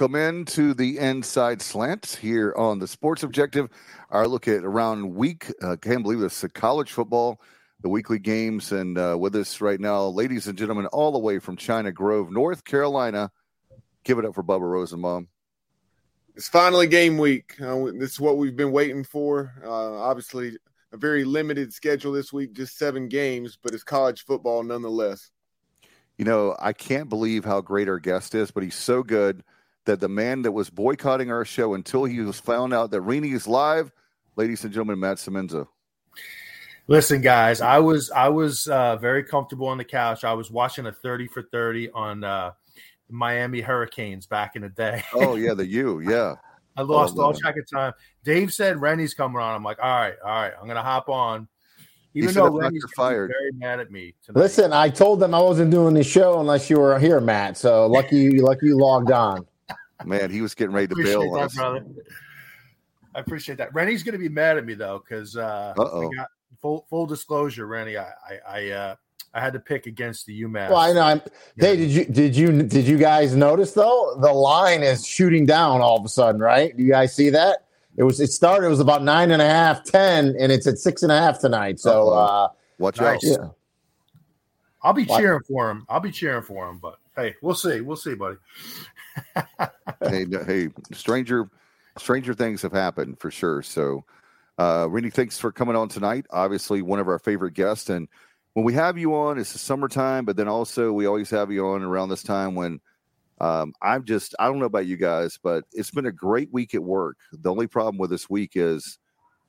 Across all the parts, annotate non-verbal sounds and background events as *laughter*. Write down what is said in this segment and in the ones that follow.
Welcome into the Inside Slant here on the Sports Objective. Our look at around week. Uh, can't believe this. college football, the weekly games, and uh, with us right now, ladies and gentlemen, all the way from China Grove, North Carolina. Give it up for Bubba Rosenbaum. It's finally game week. Uh, this is what we've been waiting for. Uh, obviously, a very limited schedule this week, just seven games, but it's college football nonetheless. You know, I can't believe how great our guest is, but he's so good that the man that was boycotting our show until he was found out that Rene is live, ladies and gentlemen, Matt Semenza. Listen, guys, I was I was uh, very comfortable on the couch. I was watching a thirty for thirty on uh, Miami Hurricanes back in the day. oh yeah, the *laughs* U, yeah. I lost oh, all track of time. Dave said Rene's coming on. I'm like, all right, all right, I'm gonna hop on. Even though Rene's fired, very mad at me. Tonight. Listen, I told them I wasn't doing the show unless you were here, Matt. So lucky lucky you logged on. Man, he was getting ready to bail that, us. Brother. I appreciate that. Rene's going to be mad at me though because uh, full full disclosure, Rene, I I I, uh, I had to pick against the UMass. Well, I know. I'm, hey, did you did you did you guys notice though? The line is shooting down all of a sudden, right? Do you guys see that? It was it started. It was about nine and a half, ten, and it's at six and a half tonight. So uh, watch out. Yeah. I'll be cheering for him. I'll be cheering for him, but hey, we'll see. We'll see, buddy. Hey, stranger, stranger things have happened for sure. So, uh, Rene, thanks for coming on tonight. Obviously, one of our favorite guests, and when we have you on, it's the summertime, but then also we always have you on around this time when um, I'm just, I don't know about you guys, but it's been a great week at work. The only problem with this week is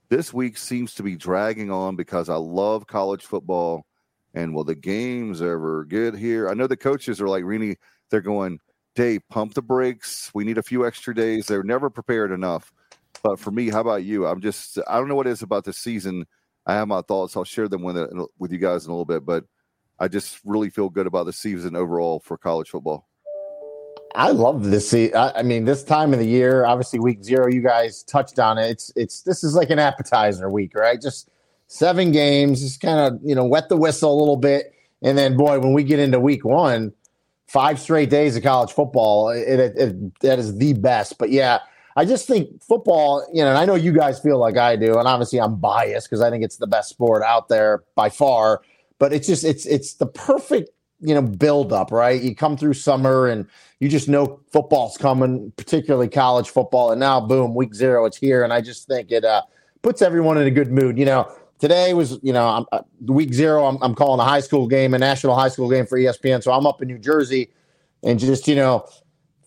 this week seems to be dragging on because I love college football. And will the games ever get here? I know the coaches are like, Rene, they're going, Dave, pump the brakes. We need a few extra days. They're never prepared enough. But for me, how about you? I'm just, I don't know what it is about this season. I have my thoughts. I'll share them with, with you guys in a little bit. But I just really feel good about the season overall for college football. I love this. I mean, this time of the year, obviously week zero, you guys touched on it. It's, it's, this is like an appetizer week, right? Just seven games, just kind of, you know, wet the whistle a little bit. And then, boy, when we get into week one, five straight days of college football. It, it, it, that is the best. But yeah, I just think football, you know, and I know you guys feel like I do, and obviously I'm biased because I think it's the best sport out there by far. But it's just it's it's the perfect you know build up, right? You come through summer and you just know football's coming, particularly college football, and now boom, week zero, it's here, and I just think it uh, puts everyone in a good mood. You know, today was you know I'm, uh, week zero I'm, I'm calling a high school game a national high school game for espn so i'm up in new jersey and just you know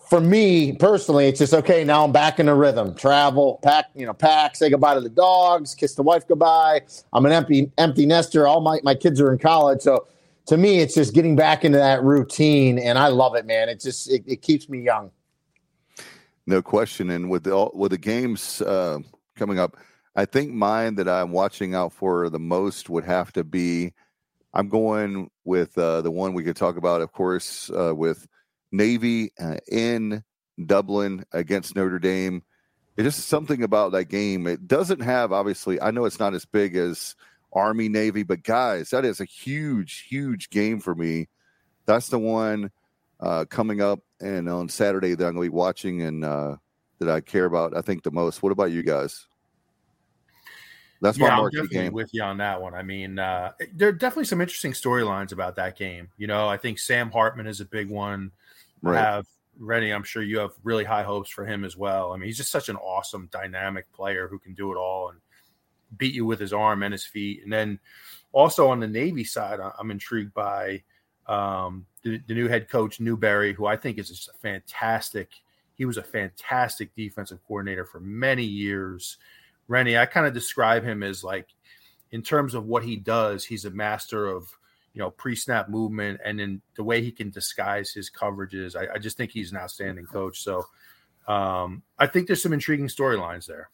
for me personally it's just okay now i'm back in the rhythm. Travel pack you know pack say goodbye to the dogs kiss the wife goodbye. I'm an empty empty nester. All my, my kids are in college. So to me it's just getting back into that routine and i love it man. It just it, it keeps me young. No question. And with the with the games uh, coming up I think mine that I'm watching out for the most would have to be I'm going with uh, the one we could talk about, of course, uh, with Navy uh, in Dublin against Notre Dame. It's just something about that game. It doesn't have, obviously, I know it's not as big as Army Navy, but guys, that is a huge, huge game for me. That's the one uh, coming up and on Saturday that I'm going to be watching and uh, that I care about, I think, the most. What about you guys? That's yeah, I'm definitely game. with you on that one. I mean, uh, there are definitely some interesting storylines about that game. You know, I think Sam Hartman is a big one. Right. I have Rene, I'm sure you have really high hopes for him as well. I mean, he's just such an awesome, dynamic player who can do it all and beat you with his arm and his feet. And then also on the Navy side, I'm intrigued by um, the, the, new head coach Newberry, who I think is just a fantastic. He was a fantastic defensive coordinator for many years. Rene, I kind of describe him as like, in terms of what he does, he's a master of, you know, pre-snap movement, and then the way he can disguise his coverages. I, I just think he's an outstanding coach. So um, I think there's some intriguing storylines there.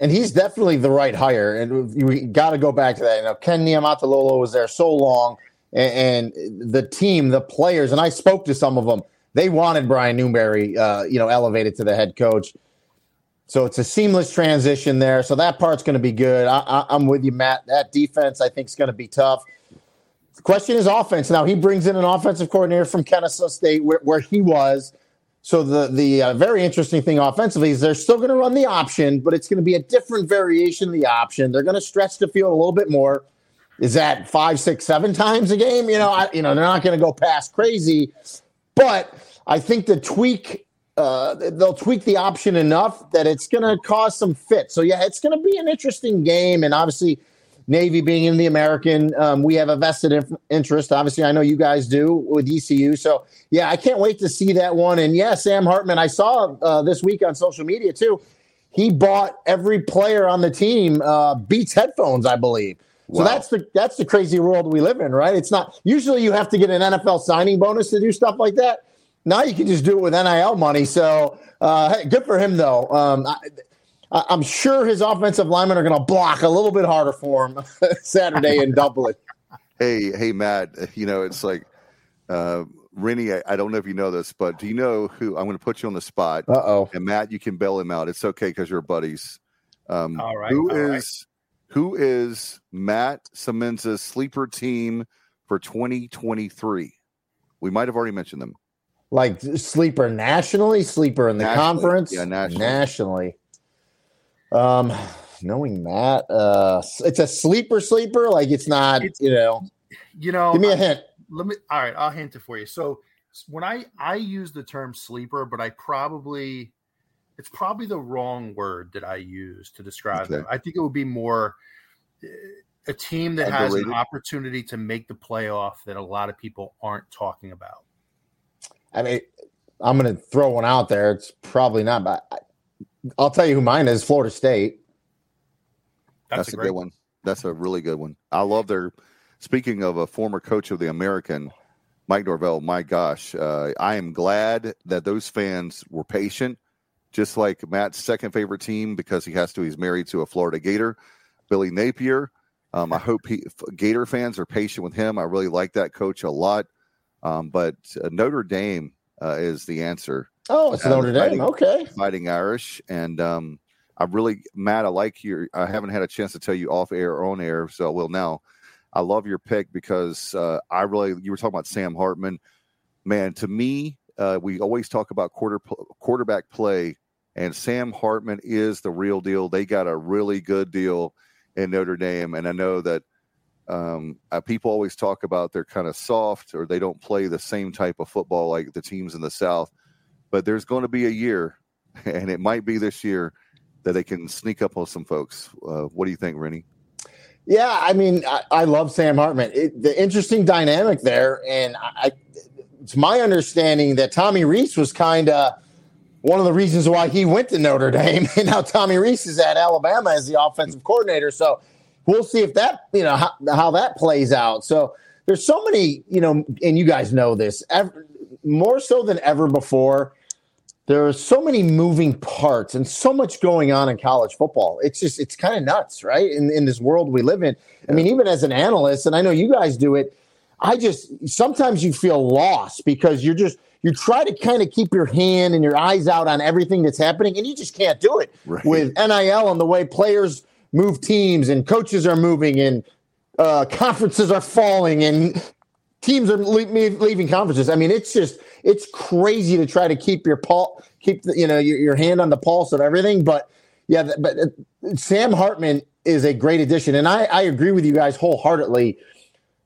And he's definitely the right hire. And we got to go back to that. You know, Ken Niumatalolo was there so long, and, and, the team, the players, and I spoke to some of them. They wanted Brian Newberry, uh, you know, elevated to the head coach. So it's a seamless transition there. So that part's going to be good. I, am with you, Matt. That defense, I think, is going to be tough. The question is offense. Now he brings in an offensive coordinator from Kennesaw State, where, where he was. So the the uh, very interesting thing offensively is they're still going to run the option, but it's going to be a different variation of the option. They're going to stretch the field a little bit more. Is that five, six, seven times a game? You know, I, you know they're not going to go past crazy, but I think the tweak uh, they'll tweak the option enough that it's going to cause some fit. So yeah, it's going to be an interesting game, and obviously. Navy being in the American, um, we have a vested inf- interest. Obviously, I know you guys do with ECU. So, yeah, I can't wait to see that one. And yeah, Sam Hartman, I saw uh, this week on social media too. He bought every player on the team uh, Beats headphones, I believe. So wow. that's the that's the crazy world we live in, right? It's not usually you have to get an NFL signing bonus to do stuff like that. Now you can just do it with NIL money. So uh, good for him, though. Um, I, am sure his offensive linemen are going to block a little bit harder for him *laughs* Saturday in Dublin. *laughs* Hey, hey, Matt. You know it's like uh, Rennie. I, I, don't know if you know this, but do you know who? I'm going to put you on the spot. Uh oh. And Matt, you can bail him out. It's okay because you're buddies. Um, all right. Who all is, right. who is Matt Semenza's sleeper team for 2023? We might have already mentioned them like sleeper nationally, sleeper in the nationally. conference, yeah, nationally. nationally. Um, knowing that, uh, it's a sleeper, sleeper. Like it's not, it's, you know. You know, give me a hint. Let me. All right, I'll hint it for you. So when I I use the term sleeper, but I probably it's probably the wrong word that I use to describe okay. them. I think it would be more eh, a team that Underrated. has an opportunity to make the playoff that a lot of people aren't talking about. I mean, I'm going to throw one out there. It's probably not, but I'll tell you who mine is Florida State. That's, That's a, a good one. That's a really good one. I love their. Speaking of a former coach of the American, Mike Norvell, my gosh, uh, I am glad that those fans were patient, just like Matt's second favorite team because he has to. He's married to a Florida Gator, Billy Napier. Um, I hope he, Gator fans are patient with him. I really like that coach a lot. Um, but uh, Notre Dame uh, is the answer. Oh, it's Notre Dame. Fighting, okay. Fighting Irish. And um, I really, Matt, I like your, I haven't had a chance to tell you off air or on air, so I will now. I love your pick because uh, I really, you were talking about Sam Hartman. Man, to me, uh, we always talk about quarter quarterback play, and Sam Hartman is the real deal. They got a really good deal in Notre Dame, and I know that um, uh, people always talk about they're kind of soft or they don't play the same type of football like the teams in the South. But there's going to be a year, *laughs* and it might be this year, that they can sneak up on some folks. Uh, what do you think, Rene? Yeah, I mean, I, I love Sam Hartman. It, the interesting dynamic there, and I, it's my understanding that Tommy Rees was kind of one of the reasons why he went to Notre Dame, *laughs* and now Tommy Rees is at Alabama as the offensive coordinator. So we'll see if that you know how, how that plays out. So there's so many you know, and you guys know this ever, more so than ever before. There are so many moving parts and so much going on in college football. It's just it's kind of nuts, right? In in this world we live in. I mean, even as an analyst, and I know you guys do it. I just sometimes you feel lost because you're just you try to kind of keep your hand and your eyes out on everything that's happening, and you just can't do it right. with NIL and the way players move teams and coaches are moving and uh, conferences are falling and teams are le- leaving conferences. I mean, it's just it's crazy to try to keep your pulse, keep the, you know your, your hand on the pulse of everything. But yeah, but uh, Sam Hartman is a great addition, and I, I agree with you guys wholeheartedly.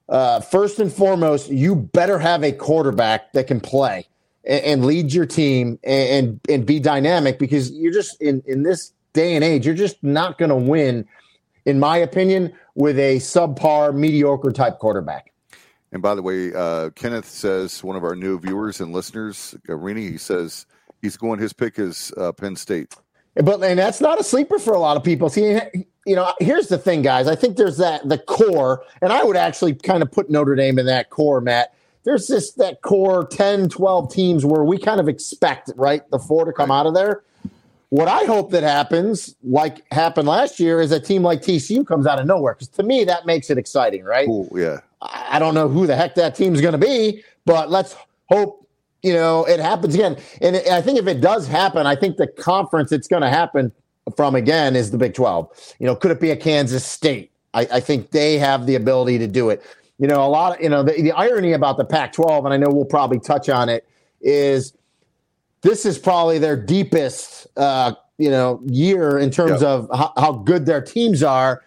Uh, first and foremost, you better have a quarterback that can play and, and lead your team and, and, and be dynamic because you're just in in this day and age, you're just not going to win, in my opinion, with a subpar, mediocre type quarterback. And by the way, uh, Kenneth says one of our new viewers and listeners, Garini, he says he's going. His pick is uh, Penn State. But and that's not a sleeper for a lot of people. See, you know, here's the thing, guys. I think there's that the core, and I would actually kind of put Notre Dame in that core, Matt. There's this that core 10, 12 teams where we kind of expect, right, the four to come out of there. What I hope that happens, like happened last year, is a team like TCU comes out of nowhere. Because to me, that makes it exciting, right? Ooh, yeah. I don't know who the heck that team's going to be, but let's hope you know it happens again. And I think if it does happen, I think the conference it's going to happen from again is the Big Twelve. You know, could it be a Kansas State? I, I think they have the ability to do it. You know, a lot of you know the, the irony about the Pac-12, and I know we'll probably touch on it, is this is probably their deepest uh, you know year in terms yep. of how, how good their teams are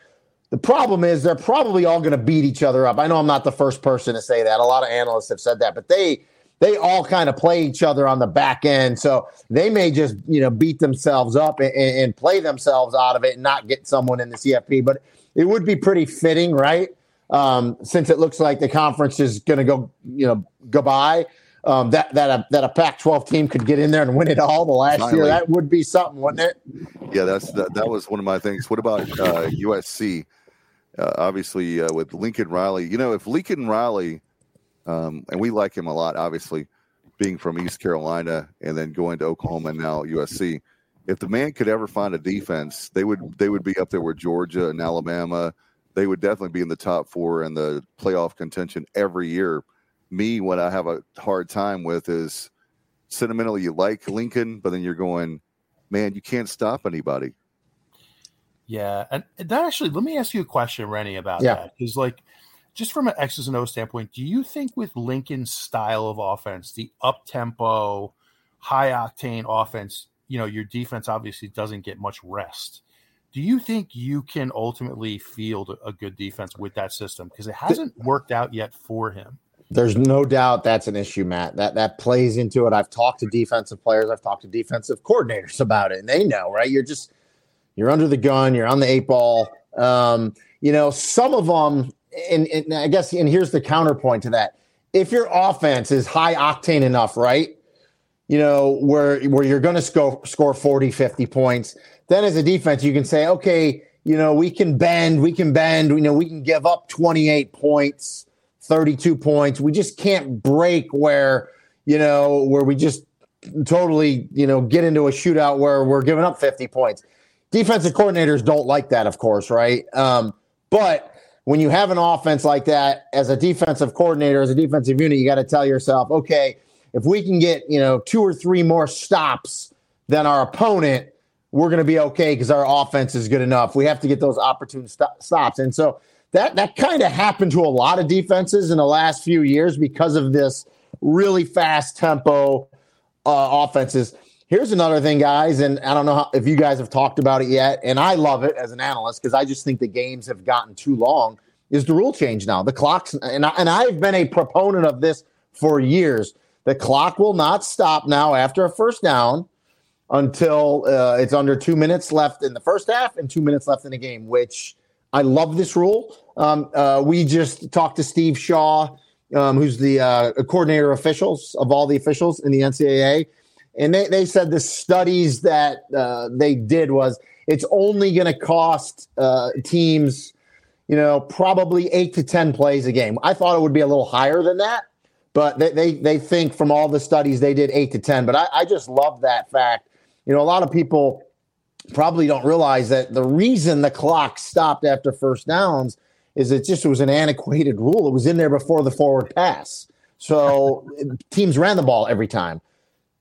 the problem is they're probably all going to beat each other up. I know I'm not the first person to say that. A lot of analysts have said that, but they they all kind of play each other on the back end. So they may just you know beat themselves up and, and play themselves out of it and not get someone in the CFP. But it would be pretty fitting, right? Um, since it looks like the conference is going to go you know goodbye. Um, that that a that a Pac-12 team could get in there and win it all the last Finally. year. That would be something, wouldn't it? Yeah, that's that, that was one of my things. What about uh, USC? uh, obviously uh, with Lincoln Riley. You know, if Lincoln Riley, um, and we like him a lot, obviously, being from East Carolina and then going to Oklahoma and now USC. If the man could ever find a defense, they would they would be up there with Georgia and Alabama. They would definitely be in the top four in the playoff contention every year. Me, what I have a hard time with is sentimentally you like Lincoln, but then you're going, man, you can't stop anybody. Yeah, and that actually, let me ask you a question, Rene, about yeah. that. Because, like, just from an X's and O standpoint, do you think with Lincoln's style of offense, the up tempo, high octane offense, you know, your defense obviously doesn't get much rest. Do you think you can ultimately field a good defense with that system? Because it hasn't worked out yet for him. There's no doubt that's an issue, Matt. That that plays into it. I've talked to defensive players, I've talked to defensive coordinators about it, and they know, right? You're just you're under the gun, you're on the eight ball. Um, you know, some of them, and, and I guess, and here's the counterpoint to that. If your offense is high octane enough, right? You know, where where you're going to score score 40, 50 points, then as a defense, you can say, okay, you know, we can bend, we can bend, you know, we can give up 28 points, 32 points. We just can't break where, you know, where we just totally, you know, get into a shootout where we're giving up 50 points defensive coordinators don't like that, of course, right? Um, but when you have an offense like that, as a defensive coordinator, as a defensive unit, you got to tell yourself, okay, if we can get you know two or three more stops than our opponent, we're going to be okay because our offense is good enough. We have to get those opportune st- stops, and so that that kind of happened to a lot of defenses in the last few years because of this really fast tempo uh, offenses. Here's another thing, guys, and I don't know how, if you guys have talked about it yet, and I love it as an analyst because I just think the games have gotten too long. Is the rule change now? The clocks, and, I, and I've been a proponent of this for years. The clock will not stop now after a first down until uh, it's under two minutes left in the first half and two minutes left in the game, which I love this rule. Um, uh, we just talked to Steve Shaw, um, who's the uh, coordinator of officials of all the officials in the NCAA and they, they said the studies that uh, they did was it's only going to cost uh, teams, you know, probably eight to 10 plays a game. I thought it would be a little higher than that, but they, they, they think from all the studies they did eight to 10. But I, I just love that fact. You know, a lot of people probably don't realize that the reason the clock stopped after first downs is it just was an antiquated rule. It was in there before the forward pass. So *laughs* teams ran the ball every time.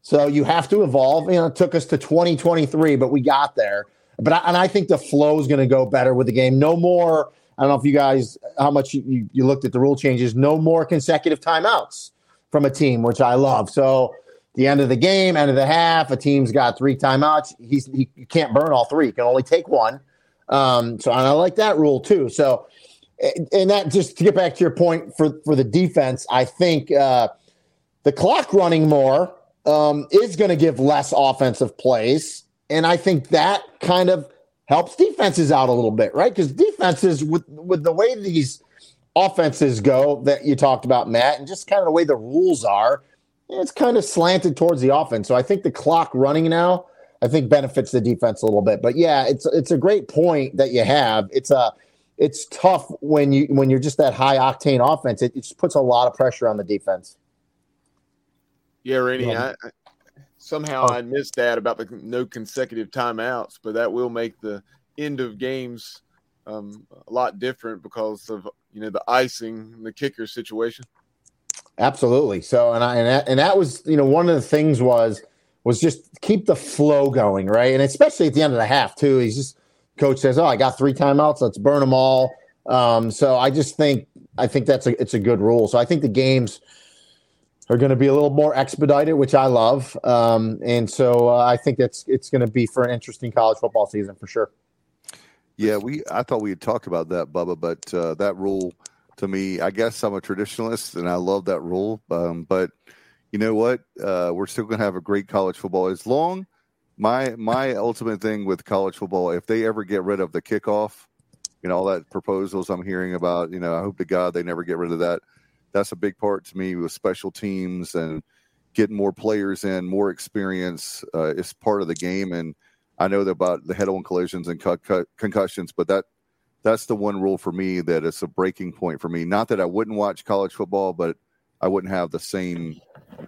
So you have to evolve. You know, it took us to 2023, but we got there. But I, and I think the flow is going to go better with the game. No more. I don't know if you guys how much you, you, you looked at the rule changes. No more consecutive timeouts from a team, which I love. So the end of the game, end of the half, a team's got three timeouts. He's he, he can't burn all three. He can only take one. Um, so and I like that rule too. So and that just to get back to your point for for the defense, I think uh, the clock running more um, is going to give less offensive plays. And I think that kind of helps defenses out a little bit, right? Because defenses, with, with the way these offenses go that you talked about, Matt, and just kind of the way the rules are, it's kind of slanted towards the offense. So I think the clock running now I think benefits the defense a little bit. But yeah, it's it's a great point that you have. It's a it's tough when you when you're just that high octane offense. It, it just puts a lot of pressure on the defense. Yeah, Rene, yeah. I, I, somehow oh. I missed that about the no consecutive timeouts, but that will make the end of games um, a lot different because of you know the icing, the kicker situation. Absolutely. So, and I and that, and that was you know one of the things was was just keep the flow going, right? And especially at the end of the half too. He's just coach says, "Oh, I got three timeouts. Let's burn them all." Um, so I just think I think that's a it's a good rule. So I think the games are going to be a little more expedited, which I love. Um, and so uh, I think that's it's going to be for an interesting college football season for sure. Yeah, we I thought we had talked about that, Bubba, but uh, that rule to me, I guess I'm a traditionalist and I love that rule. Um, but you know what? Uh, we're still going to have a great college football as long. My my ultimate thing with college football, if they ever get rid of the kickoff, you know all that proposals I'm hearing about, you know, I hope to God they never get rid of that. That's a big part to me with special teams and getting more players in, more experience uh, is part of the game. And I know about the head-on collisions and concussions, but that that's the one rule for me that is a breaking point for me. Not that I wouldn't watch college football, but I wouldn't have the same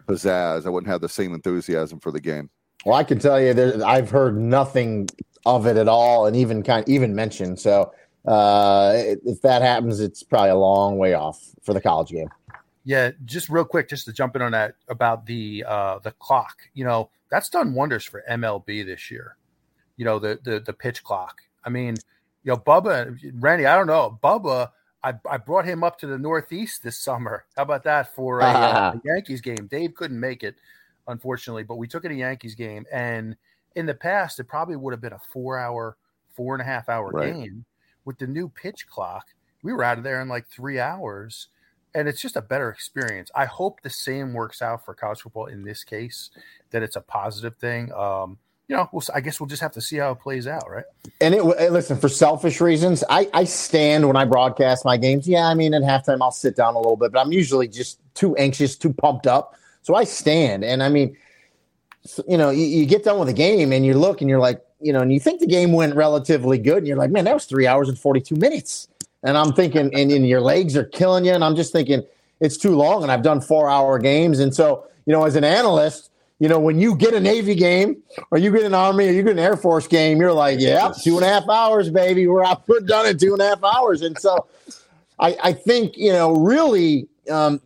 pizzazz. I wouldn't have the same enthusiasm for the game. Well, I can tell you that I've heard nothing of it at all, and even kind of even mentioned. So uh, if that happens, it's probably a long way off for the college game. Yeah, just real quick, just to jump in on that about the uh, the clock. You know, that's done wonders for MLB this year. You know, the the the pitch clock. I mean, you know, Bubba, Randy, I don't know, Bubba. I, I brought him up to the Northeast this summer. How about that for a, uh, *laughs* a Yankees game? Dave couldn't make it, unfortunately, but we took it a Yankees game. And in the past, it probably would have been a four hour, four and a half hour right. game. With the new pitch clock, we were out of there in like three hours. And it's just a better experience. I hope the same works out for college football in this case, that it's a positive thing. Um, you know, we'll, I guess we'll just have to see how it plays out, right? And it, listen, for selfish reasons, I, I stand when I broadcast my games. Yeah, I mean, at halftime, I'll sit down a little bit, but I'm usually just too anxious, too pumped up. So I stand. And I mean, you know, you, you get done with the game and you look and you're like, you know, and you think the game went relatively good. And you're like, man, that was three hours and 42 minutes. And I'm thinking, and, and your legs are killing you. And I'm just thinking, it's too long. And I've done four hour games. And so, you know, as an analyst, you know, when you get a Navy game or you get an Army or you get an Air Force game, you're like, yeah, two and a half hours, baby. We're out, we're done in two and a half hours. And so I, I think, you know, really um,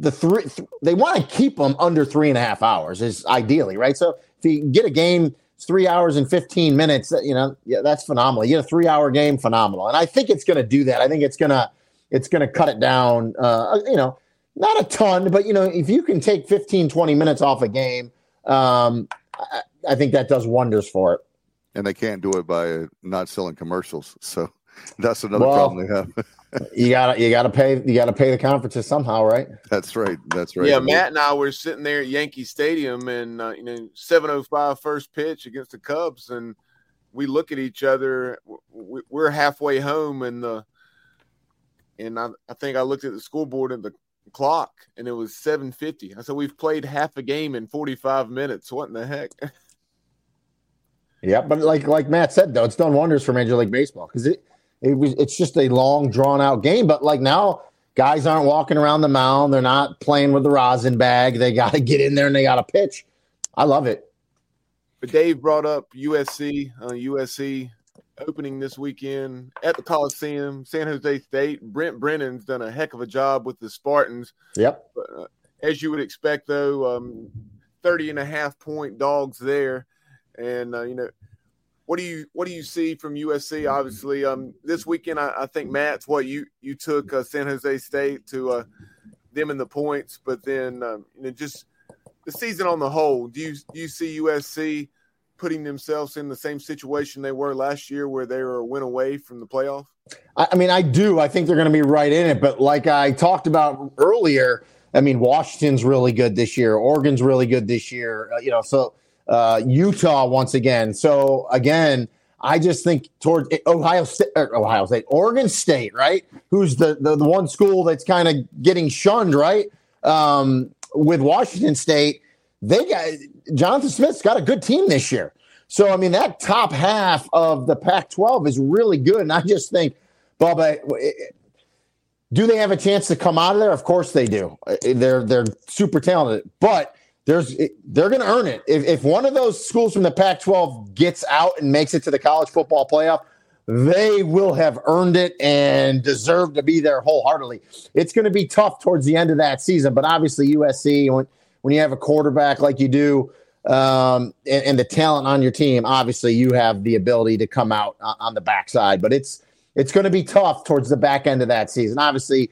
the three, th- they want to keep them under three and a half hours is ideally, right? So if you get a game, three hours and 15 minutes, you know, yeah, that's phenomenal. You get a three hour game, phenomenal. And I think it's going to do that. I think it's going to, it's going to cut it down, uh, you know, not a ton, but you know, if you can take 15, 20 minutes off a game, um, I, I, think that does wonders for it. And they can't do it by not selling commercials. So *laughs* that's another well, problem they have. *laughs* you gotta you gotta pay you gotta pay the conferences somehow, right? That's right. That's right. Yeah, Matt and I were sitting there at Yankee Stadium and uh, you know 705 first pitch against the Cubs and we look at each other we're halfway home and the and I, I think I looked at the scoreboard and the clock and it was 750 i said we've played half a game in 45 minutes what in the heck *laughs* yeah but like like matt said though it's done wonders for major league baseball because it it was it's just a long drawn out game but like now guys aren't walking around the mound they're not playing with the rosin bag they got to *laughs* get in there and they got to pitch i love it but dave brought up usc uh, usc opening this weekend at the Coliseum, San Jose State. Brent Brennan's done a heck of a job with the Spartans. Yep. Uh, as you would expect, though, um, 30 and a half point dogs there. And, uh, you know, what do you what do you see from USC? Obviously, um, this weekend I, I think Matt's what you you took uh, San Jose State to uh, them in the points, but then um, you know just the season on the whole. Do you do you see USC putting themselves in the same situation they were last year where they were a win away from the playoff? I mean, I do. I think they're going to be right in it. But like I talked about earlier, I mean, Washington's really good this year. Oregon's really good this year. Uh, you know, so uh, Utah once again. So again, I just think towards Ohio State, Ohio State, Oregon State, right? Who's the the, the one school that's kind of getting shunned, right? Um, with Washington State they got Jonathan Smith's got a good team this year. So I mean, that top half of the Pac-12 is really good, and I just think, Bubba, do they have a chance to come out of there? Of course they do. They're they're super talented, but there's they're going to earn it. If, if one of those schools from the Pac-12 gets out and makes it to the college football playoff, they will have earned it and deserve to be there wholeheartedly. It's going to be tough towards the end of that season, but obviously USC when when you have a quarterback like you do um, and, and, the talent on your team, obviously you have the ability to come out on the backside. But it's it's going to be tough towards the back end of that season. Obviously,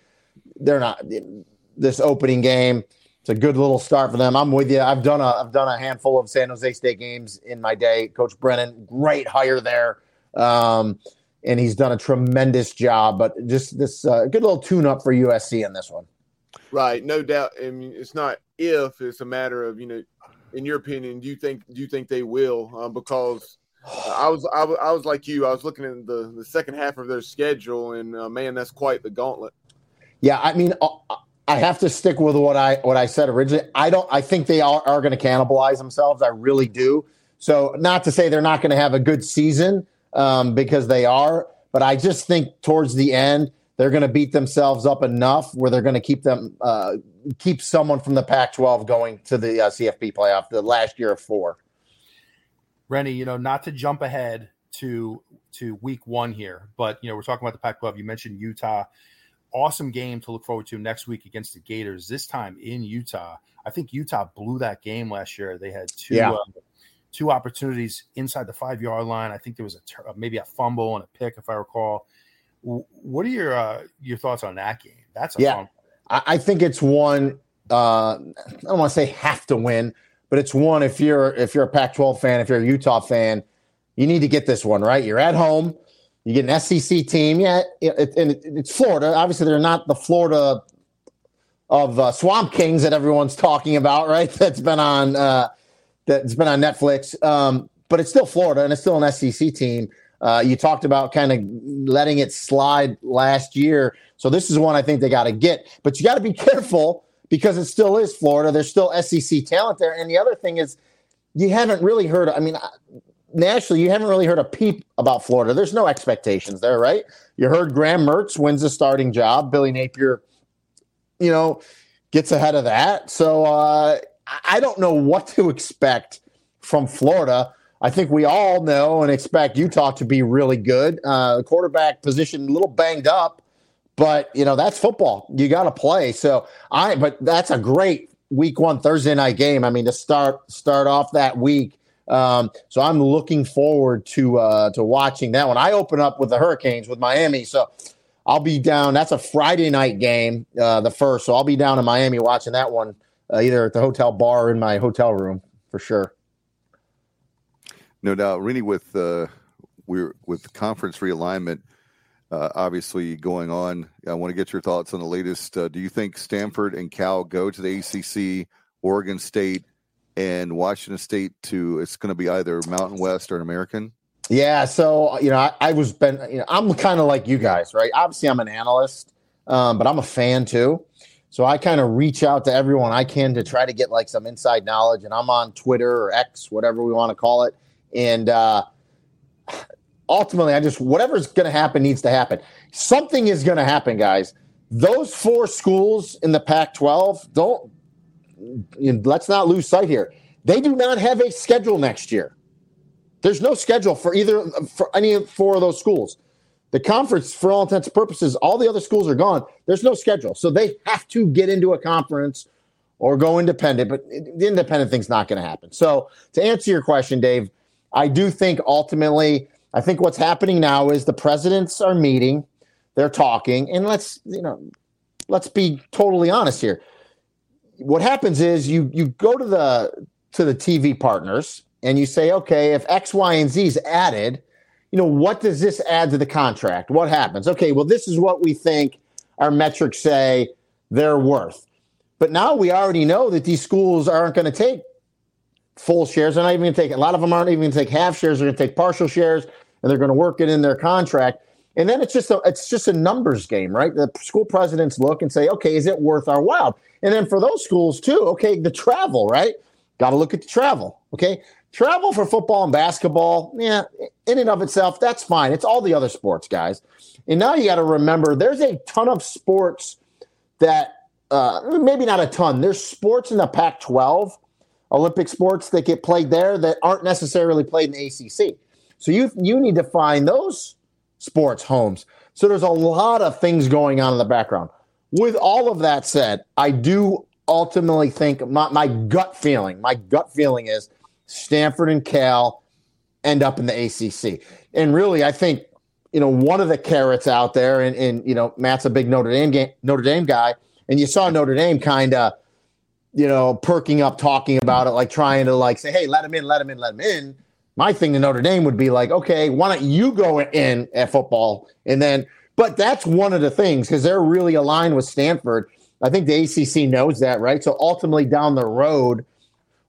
they're not this opening game. It's a good little start for them. I'm with you. I've done a I've done a handful of San Jose State games in my day. Coach Brennan, great hire there. Um, and he's done a tremendous job. But just this uh, good little tune up for USC in this one. Right, no doubt. I mean, it's not if; it's a matter of you know. In your opinion, do you think do you think they will? Um, because I was, I was I was like you. I was looking at the the second half of their schedule, and uh, man, that's quite the gauntlet. Yeah, I mean, uh, I have to stick with what I what I said originally. I don't. I think they are, are going to cannibalize themselves. I really do. So, not to say they're not going to have a good season, um, because they are. But I just think towards the end, they're going to beat themselves up enough where they're going to keep them uh, keep someone from the Pac-12 going to the uh, CFP playoff. The last year of four. Rene, you know, not to jump ahead to to week one here, but you know, we're talking about the Pac-12. You mentioned Utah. Awesome game to look forward to next week against the Gators. This time in Utah. I think Utah blew that game last year. They had two yeah. uh, two opportunities inside the five yard line. I think there was a uh, maybe a fumble and a pick, if I recall. What are your uh, your thoughts on that game? That's a yeah. Fun. I think it's one. Uh, I don't want to say have to win, but it's one. If you're if you're a Pac-12 fan, if you're a Utah fan, you need to get this one right. You're at home. You get an SEC team. Yeah, it, and it, it's Florida. Obviously, they're not the Florida of uh, Swamp Kings that everyone's talking about, right? *laughs* That's been on uh, that's been on Netflix. Um, but it's still Florida and it's still an SEC team. Uh, you talked about kind of letting it slide last year. So this is one I think they got to get. But you got to be careful because it still is Florida. There's still SEC talent there. And the other thing is, you haven't really heard, I mean, nationally, you haven't really heard a peep about Florida. There's no expectations there, right? You heard Graham Mertz wins the starting job. Billy Napier, you know, gets ahead of that. So, uh, I don't know what to expect from Florida. I think we all know and expect Utah to be really good. Uh, quarterback position a little banged up, but you know that's football. You got to play. So I, but that's a great week one Thursday night game. I mean to start start off that week. Um, so I'm looking forward to uh, to watching that one. I open up with the Hurricanes with Miami, so I'll be down. That's a Friday night game, uh, the first. So I'll be down in Miami watching that one uh, either at the hotel bar or in my hotel room for sure. No doubt, Rene. With uh, we're with conference realignment, uh, obviously going on. I want to get your thoughts on the latest. Uh, do you think Stanford and Cal go to the ACC, Oregon State, and Washington State to? It's going to be either Mountain West or an American. Yeah, so you know, I, I was been, you know, I'm kind of like you guys, right? Obviously, I'm an analyst, um, but I'm a fan too. So I kind of reach out to everyone I can to try to get like some inside knowledge. And I'm on Twitter or X, whatever we want to call it. And uh, ultimately, I just, whatever's going to happen needs to happen. Something is going to happen, guys. Those four schools in the Pac 12, don't, let's not lose sight here. They do not have a schedule next year. There's no schedule for either, for any four of those schools. The conference, for all intents and purposes, all the other schools are gone. There's no schedule. So they have to get into a conference or go independent, but the independent thing's not going to happen. So to answer your question, Dave, I do think ultimately, I think what's happening now is the presidents are meeting, they're talking, and let's, you know, let's be totally honest here. What happens is you you go to the to the TV partners and you say, okay, if X, Y, and Z is added, you know, what does this add to the contract? What happens? Okay, well, this is what we think our metrics say they're worth. But now we already know that these schools aren't going to take full shares. They're not even going to take, a lot of them aren't even going to take half shares. They're going to take partial shares and they're going to work it in their contract. And then it's just a, it's just a numbers game, right? The school presidents look and say, okay, is it worth our while? And then for those schools too, okay, the travel, right? got to look at the travel. Okay. Travel for football and basketball, yeah, in and of itself, that's fine. It's all the other sports, guys. And now you got to remember there's a ton of sports that, uh, maybe not a ton, there's sports in the Pac 12, Olympic sports that get played there that aren't necessarily played in the ACC. So you, you need to find those sports homes. So there's a lot of things going on in the background. With all of that said, I do ultimately think my, my gut feeling, my gut feeling is Stanford and Cal end up in the ACC. And really, I think you know one of the carrots out there, and, and you know Matt's a big Notre Dame game, Notre Dame guy, and you saw Notre Dame kind of you know perking up, talking about it, like trying to like say, hey, let him in, let him in, let him in. My thing to Notre Dame would be like, okay, why don't you go in at football, and then. But that's one of the things because they're really aligned with Stanford. I think the ACC knows that, right? So ultimately, down the road,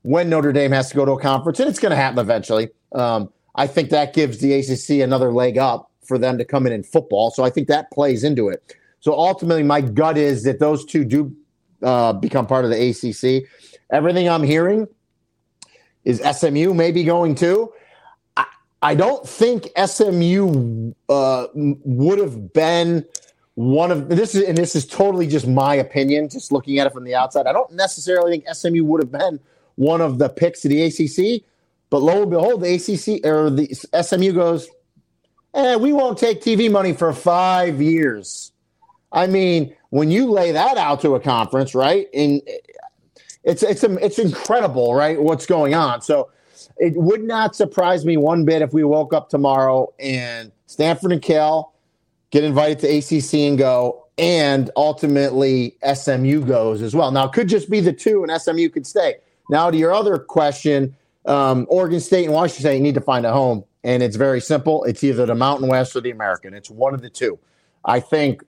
when Notre Dame has to go to a conference, and it's going to happen eventually. Um, I think that gives the ACC another leg up for them to come in in football. So I think that plays into it. So ultimately, my gut is that those two do uh, become part of the ACC. Everything I'm hearing is SMU maybe going to. I, don't think SMU uh, would have been one of this is and this is totally just my opinion, just looking at it from the outside. I don't necessarily think SMU would have been one of the picks of the ACC. But lo and behold, the ACC or the SMU goes, eh, we won't take TV money for five years. I mean, when you lay that out to a conference, right? And it's it's it's incredible, right? What's going on? So it would not surprise me one bit if we woke up tomorrow and Stanford and Cal get invited to ACC and go, and ultimately SMU goes as well. Now it could just be the two, and SMU could stay. Now, to your other question, um, Oregon State and Washington State need to find a home, and it's very simple. It's either the Mountain West or the American. It's one of the two. I think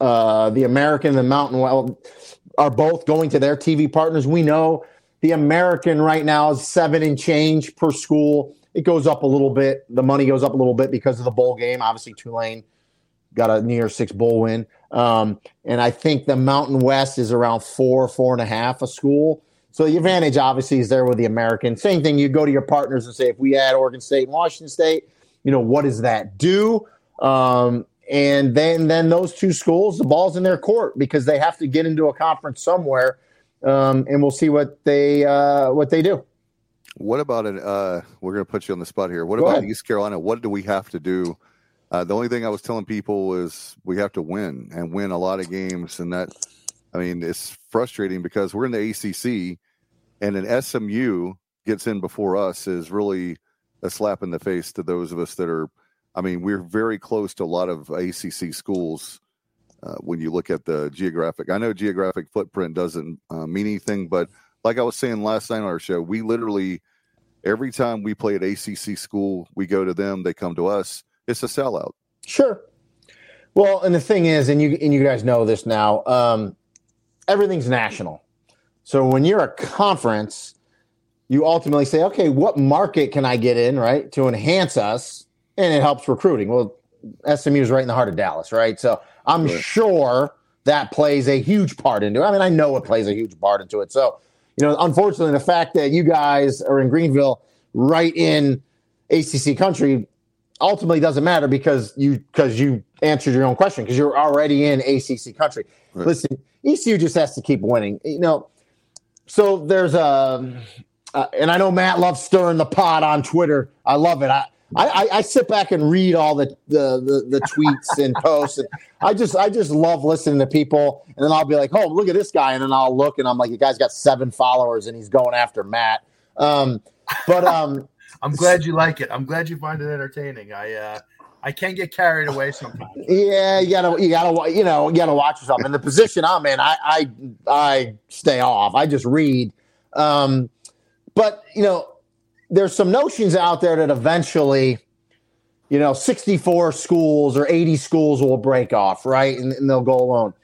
uh, the American and the Mountain West are both going to their TV partners. We know the American right now is seven and change per school. It goes up a little bit. The money goes up a little bit because of the bowl game. Obviously, Tulane got a New Year's Six bowl win, um, and I think the Mountain West is around four, four and a half a school. So the advantage obviously is there with the American. Same thing, you go to your partners and say, if we add Oregon State and Washington State, you know, what does that do? Um, and then then those two schools, the ball's in their court because they have to get into a conference somewhere, um, and we'll see what they uh, what they do. What about it? Uh, we're going to put you on the spot here. What go about ahead. East Carolina? What do we have to do? Uh, the only thing I was telling people is we have to win and win a lot of games, and that I mean, it's frustrating because we're in the ACC, and an SMU gets in before us is really a slap in the face to those of us that are. I mean, we're very close to a lot of ACC schools. Uh, when you look at the geographic, I know geographic footprint doesn't uh, mean anything, but like I was saying last night on our show, we literally every time we play at ACC school, we go to them, they come to us. It's a sellout. Sure. Well, and the thing is, and you and you guys know this now. Um, everything's national. So when you're a conference, you ultimately say, okay, what market can I get in, right, to enhance us? And it helps recruiting. Well, SMU is right in the heart of Dallas, right? So I'm sure that plays a huge part into it. I mean, I know it plays a huge part into it. So, you know, unfortunately, the fact that you guys are in Greenville, right in ACC country, ultimately doesn't matter because you because you answered your own question because you're already in ACC country. Right. Listen, ECU just has to keep winning. You know, so there's a, uh, and I know Matt loves stirring the pot on Twitter. I love it. I, I, I sit back and read all the, the, the, the tweets and *laughs* posts, and I just I just love listening to people. And then I'll be like, "Oh, look at this guy," and then I'll look, and I'm like, "The guy's got seven followers, and he's going after Matt." Um, but um, *laughs* I'm glad you like it. I'm glad you find it entertaining. I uh, I can get carried away sometimes. Yeah, you gotta, you gotta, you know, you gotta watch yourself. In the position I'm in, I, I, I stay off. I just read. Um, but you know, there's some notions out there that eventually, you know, 64 schools or 80 schools will break off, right, and, and they'll go alone.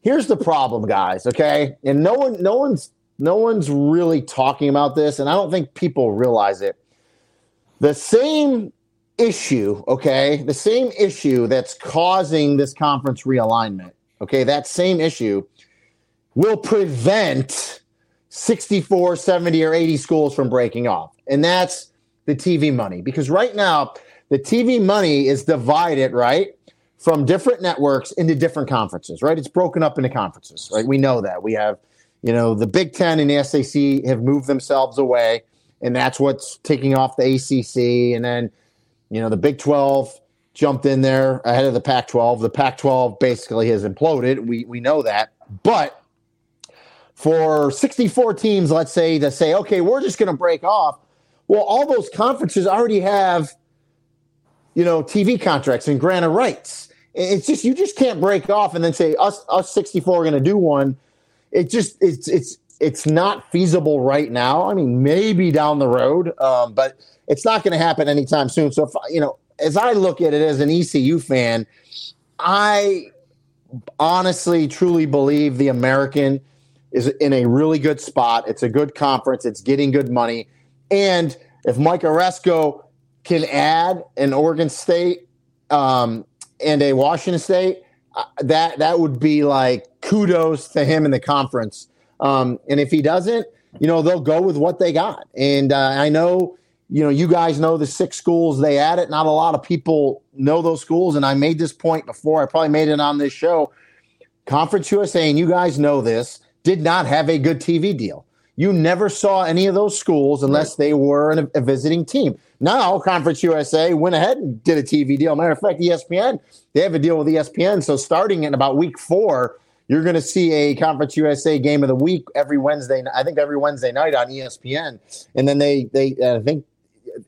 Here's the problem, guys. Okay, and no one, no one's, no one's really talking about this, and I don't think people realize it. The same issue, okay, the same issue that's causing this conference realignment, okay, that same issue will prevent 64, 70, or 80 schools from breaking off. And that's the TV money. Because right now, the TV money is divided, right, from different networks into different conferences, right? It's broken up into conferences, right? We know that. We have, you know, the Big Ten and the SEC have moved themselves away, and that's what's taking off the ACC. And then, you know, the Big 12 jumped in there ahead of the Pac 12. The Pac 12 basically has imploded. We, we know that. But for 64 teams, let's say, to say, okay, we're just going to break off. Well, all those conferences already have, you know, TV contracts and granted rights. It's just you just can't break off and then say us us 64 are going to do one. It just it's it's it's not feasible right now. I mean, maybe down the road, um, but it's not going to happen anytime soon. So, if, you know, as I look at it as an ECU fan, I honestly, truly believe the American is in a really good spot. It's a good conference. It's getting good money. And if Mike Aresco can add an Oregon State um, and a Washington State, uh, that that would be like kudos to him in the conference. Um, and if he doesn't, you know, they'll go with what they got. And uh, I know, you know, you guys know the six schools they added. Not a lot of people know those schools. And I made this point before. I probably made it on this show. Conference USA, and you guys know this did not have a good TV deal. You never saw any of those schools unless they were a, a visiting team. Now, Conference USA went ahead and did a TV deal. Matter of fact, ESPN, they have a deal with ESPN. So starting in about week four, you're going to see a Conference USA game of the week every Wednesday. I think every Wednesday night on ESPN, and then they they I think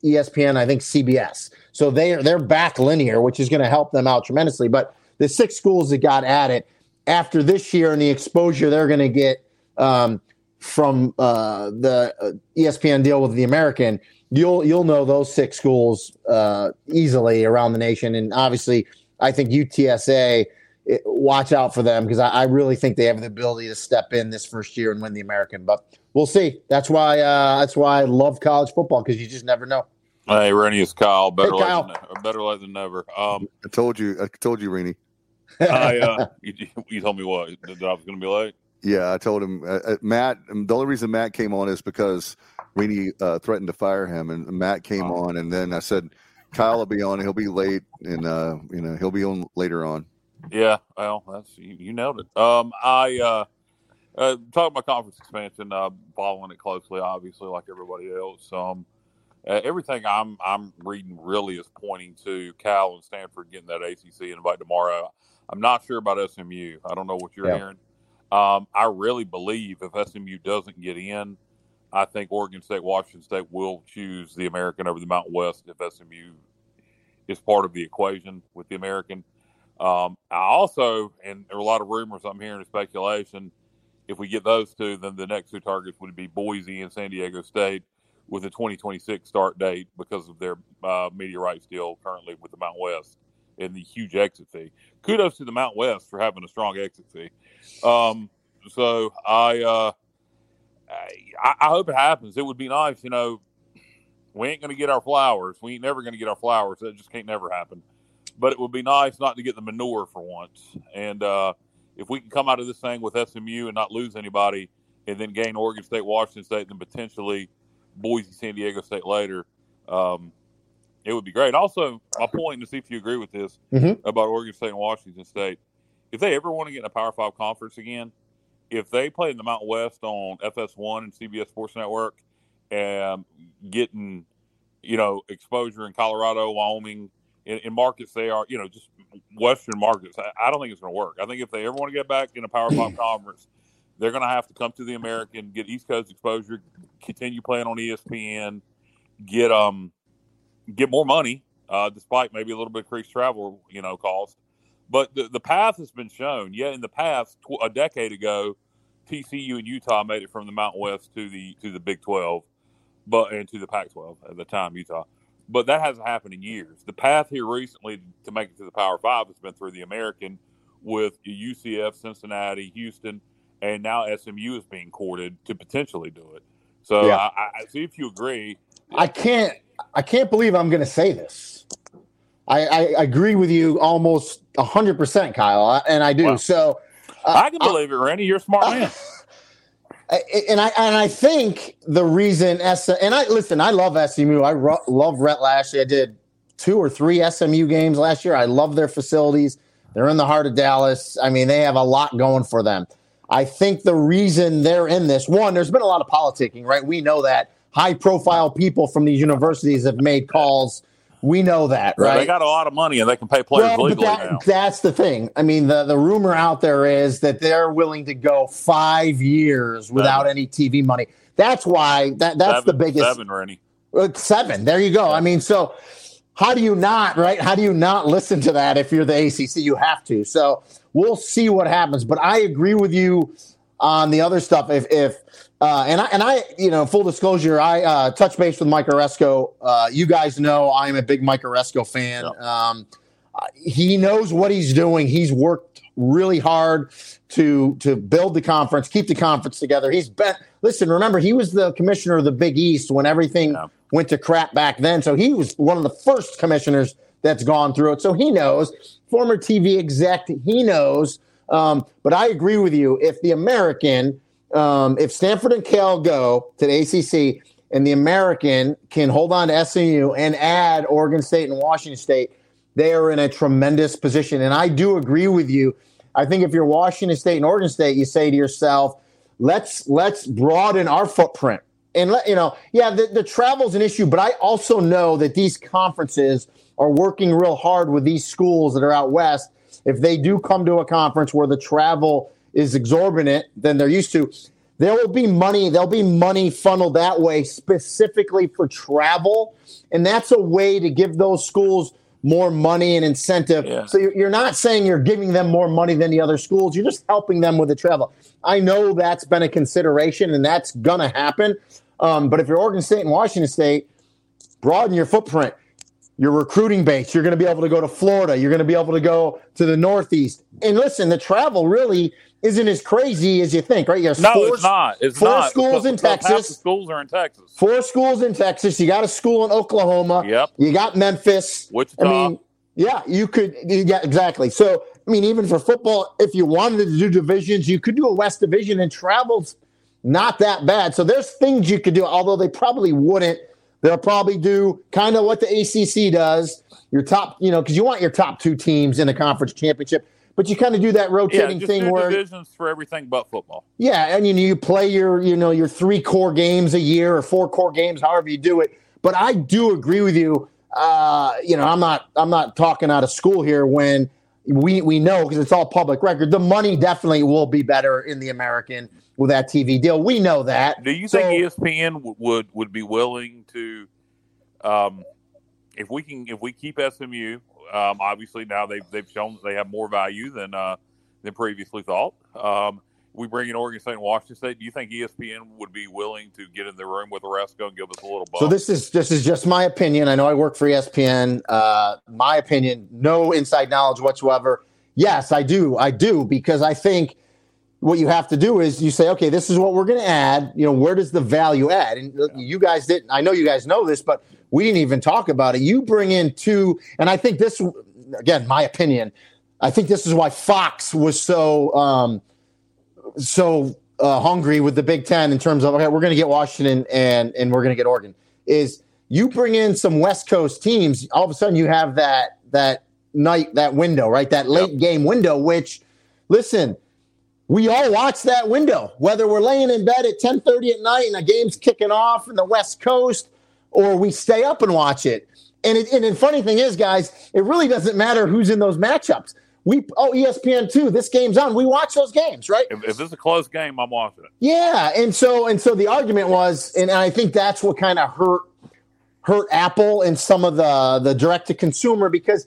ESPN, I think CBS. So they are, they're back linear, which is going to help them out tremendously. But the six schools that got at it, after this year and the exposure they're going to get um, from uh, the uh, ESPN deal with the American, you'll you'll know those six schools uh, easily around the nation. And obviously, I think UTSA. It, watch out for them because I, I, really think they have the ability to step in this first year and win the American. But we'll see. That's why uh, that's why I love college football because you just never know. Hey, Rene, it's Kyle. Better hey, Kyle. late than, better late than never. Um, I told you. I told you, Rene. I, uh, *laughs* you, you, told me what that I was going to be late. Yeah, I told him uh, uh Matt. Um, the only reason Matt came on is because Rene uh, threatened to fire him, and Matt came oh. on, and then I said Kyle will be on. He'll be late, and uh, you know he'll be on later on. Yeah, well, that's you, you nailed it. Um, I uh, uh, talking about conference expansion, uh, following it closely, obviously, like everybody else. Um, uh, everything I'm I'm reading really is pointing to Cal and Stanford getting that ACC invite tomorrow. I'm not sure about SMU. I don't know what you're yeah. hearing. Um, I really believe if SMU doesn't get in, I think Oregon State, Washington State will choose the American over the Mountain West if SMU is part of the equation with the American. Um, I also, and there are a lot of rumors I'm hearing and speculation. If we get those two, then the next two targets would be Boise and San Diego State with a 2026 start date because of their uh, media rights deal currently with the Mountain West and the huge exit fee. Kudos to the Mount West for having a strong exit fee. Um, so I, uh, I, I hope it happens. It would be nice, you know. We ain't to get our flowers. We ain't never to get our flowers. That just can't never happen. But it would be nice not to get the manure for once. And uh, if we can come out of this thing with SMU and not lose anybody, and then gain Oregon State, Washington State, and then potentially Boise, San Diego State later, um, it would be great. Also, my point to see if you agree with this mm-hmm. about Oregon State and Washington State. If they ever want to get in a Power Five conference again, if they play in the Mountain West on FS1 and CBS Sports Network, and getting you know exposure in Colorado, Wyoming, in, in markets they are, you know, just Western markets, I, I don't think it's going to work. I think if they ever want to get back in a Power Five *clears throat* conference, they're going to have to come to the American, get East Coast exposure, continue playing on ESPN, get um get more money, uh, despite maybe a little bit of increased travel, you know, cost. But the, the path has been shown. Yeah, in the past, tw- a decade ago, TCU and Utah made it from the Mountain West to the to the Big Twelve, but and to the Pac-12 at the time, Utah. But that hasn't happened in years. The path here recently to make it to the Power Five has been through the American, with UCF, Cincinnati, Houston, and now SMU is being courted to potentially do it. So yeah. I, I see if you agree. I can't. I can't believe I'm going to say this. I, I, agree with you almost hundred percent, Kyle, and I do. So uh, I can believe uh, it, Randy. You're a smart man. *laughs* and I and I think the reason S and I listen, I love SMU. I ro- love Rhett Lashlee. I did two or three SMU games last year. I love their facilities. They're in the heart of Dallas. I mean, they have a lot going for them. I think the reason they're in this one, there's been a lot of politicking, right? We know that high profile people from these universities have made calls. We know that, right? They got a lot of money and they can pay players well, legally that, now. That's the thing. I mean, the, the rumor out there is that they're willing to go five years without seven. any TV money. That's why that that's seven, the biggest seven, Rene. Uh, seven. There you go. I mean, so how do you not right? How do you not listen to that if you're the ACC? You have to. So we'll see what happens. But I agree with you on the other stuff. If if uh, and I and I, you know, full disclosure, I uh, touch base with Mike Aresco. Uh, you guys know I'm a big Mike Aresco fan. Um, he knows what he's doing. He's worked really hard to to build the conference, keep the conference together. He's been listen. Remember, he was the commissioner of the Big East when everything yeah. went to crap back then. So he was one of the first commissioners that's gone through it. So he knows. Former TV exec, he knows um, but I agree with you. If the American, um, if Stanford and Cal go to the ACC and the American can hold on to SMU and add Oregon State and Washington State, they are in a tremendous position. And I do agree with you. I think if you're Washington State and Oregon State, you say to yourself, let's let's broaden our footprint. And let you know, yeah, the, the travel's an issue, but I also know that these conferences are working real hard with these schools that are out west if they do come to a conference where the travel is exorbitant than they're used to, there will be money. There'll be money funneled that way specifically for travel, and that's a way to give those schools more money and incentive. Yeah. So you're not saying you're giving them more money than the other schools. You're just helping them with the travel. I know that's been a consideration, and that's gonna happen. Um, but if you're Oregon State and Washington State, broaden your footprint your recruiting base. You're going to be able to go to Florida. You're going to be able to go to the Northeast. And listen, the travel really isn't as crazy as you think, right? You no, four, it's not. It's four not. schools because, in Texas. schools are in Texas. Four schools in Texas. You got a school in Oklahoma. Yep. You got Memphis. Wichita. I mean, yeah, you could. Yeah, exactly. So, I mean, even for football, if you wanted to do divisions, you could do a West Division, and travel's not that bad. So there's things you could do, although they probably wouldn't – They'll probably do kind of what the ACC does. Your top, you know, because you want your top two teams in the conference championship, but you kind of do that rotating yeah, thing where divisions for everything but football. Yeah, and you know, you play your you know your three core games a year or four core games, however you do it. But I do agree with you. Uh, you know, I'm not I'm not talking out of school here when we we know because it's all public record. The money definitely will be better in the American with that TV deal. We know that. Do you so, think ESPN w- would would be willing to, um, if we can, if we keep SMU, um, obviously now they've they've shown that they have more value than uh, than previously thought. Um, we bring in Oregon State and Washington State. Do you think ESPN would be willing to get in the room with Aresco and give us a little bump? So this is this is just my opinion. I know I work for ESPN. Uh, my opinion, no inside knowledge whatsoever. Yes, I do. I do because I think what you have to do is you say, okay, this is what we're going to add. You know, where does the value add? And you guys didn't. I know you guys know this, but we didn't even talk about it. You bring in two, and I think this, again, my opinion. I think this is why Fox was so um, so uh, hungry with the Big Ten in terms of okay, we're going to get Washington and and we're going to get Oregon. Is you bring in some West Coast teams, all of a sudden you have that that night that window, right? That late yep. game window. Which, listen, we all watch that window, whether we're laying in bed at 10:30 at night and a game's kicking off in the West Coast, or we stay up and watch it. And, it, and the funny thing is, guys, it really doesn't matter who's in those matchups. We oh ESPN two, this game's on. We watch those games, right? If, if it's a close game, I'm watching it. Yeah, and so and so the argument was, and I think that's what kind of hurt hurt Apple and some of the the direct to consumer because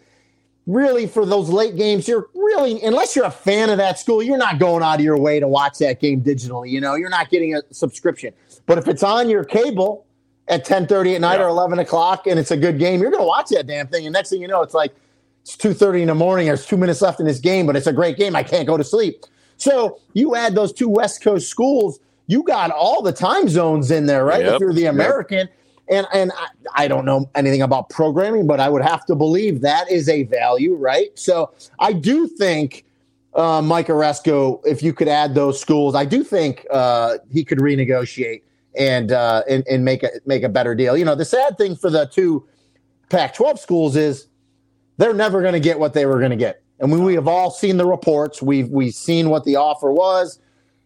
really for those late games, you're really unless you're a fan of that school, you're not going out of your way to watch that game digitally. You know, you're not getting a subscription. But if it's on your cable at 10:30 at night yeah. or 11 o'clock and it's a good game, you're going to watch that damn thing. And next thing you know, it's like it's 2:30 in the morning. There's two minutes left in this game, but it's a great game. I can't go to sleep. So you add those two West Coast schools, you got all the time zones in there, right? Yep. If you're the American. Yep and and I, I, don't know anything about programming, but I would have to believe that is a value, right? So I do think uh, Mike Aresco, if you could add those schools, I do think uh, he could renegotiate and, uh, and and make a make a better deal. You know, the sad thing for the two Pac-12 schools is they're never going to get what they were going to get. And we, we have all seen the reports. We've we've seen what the offer was.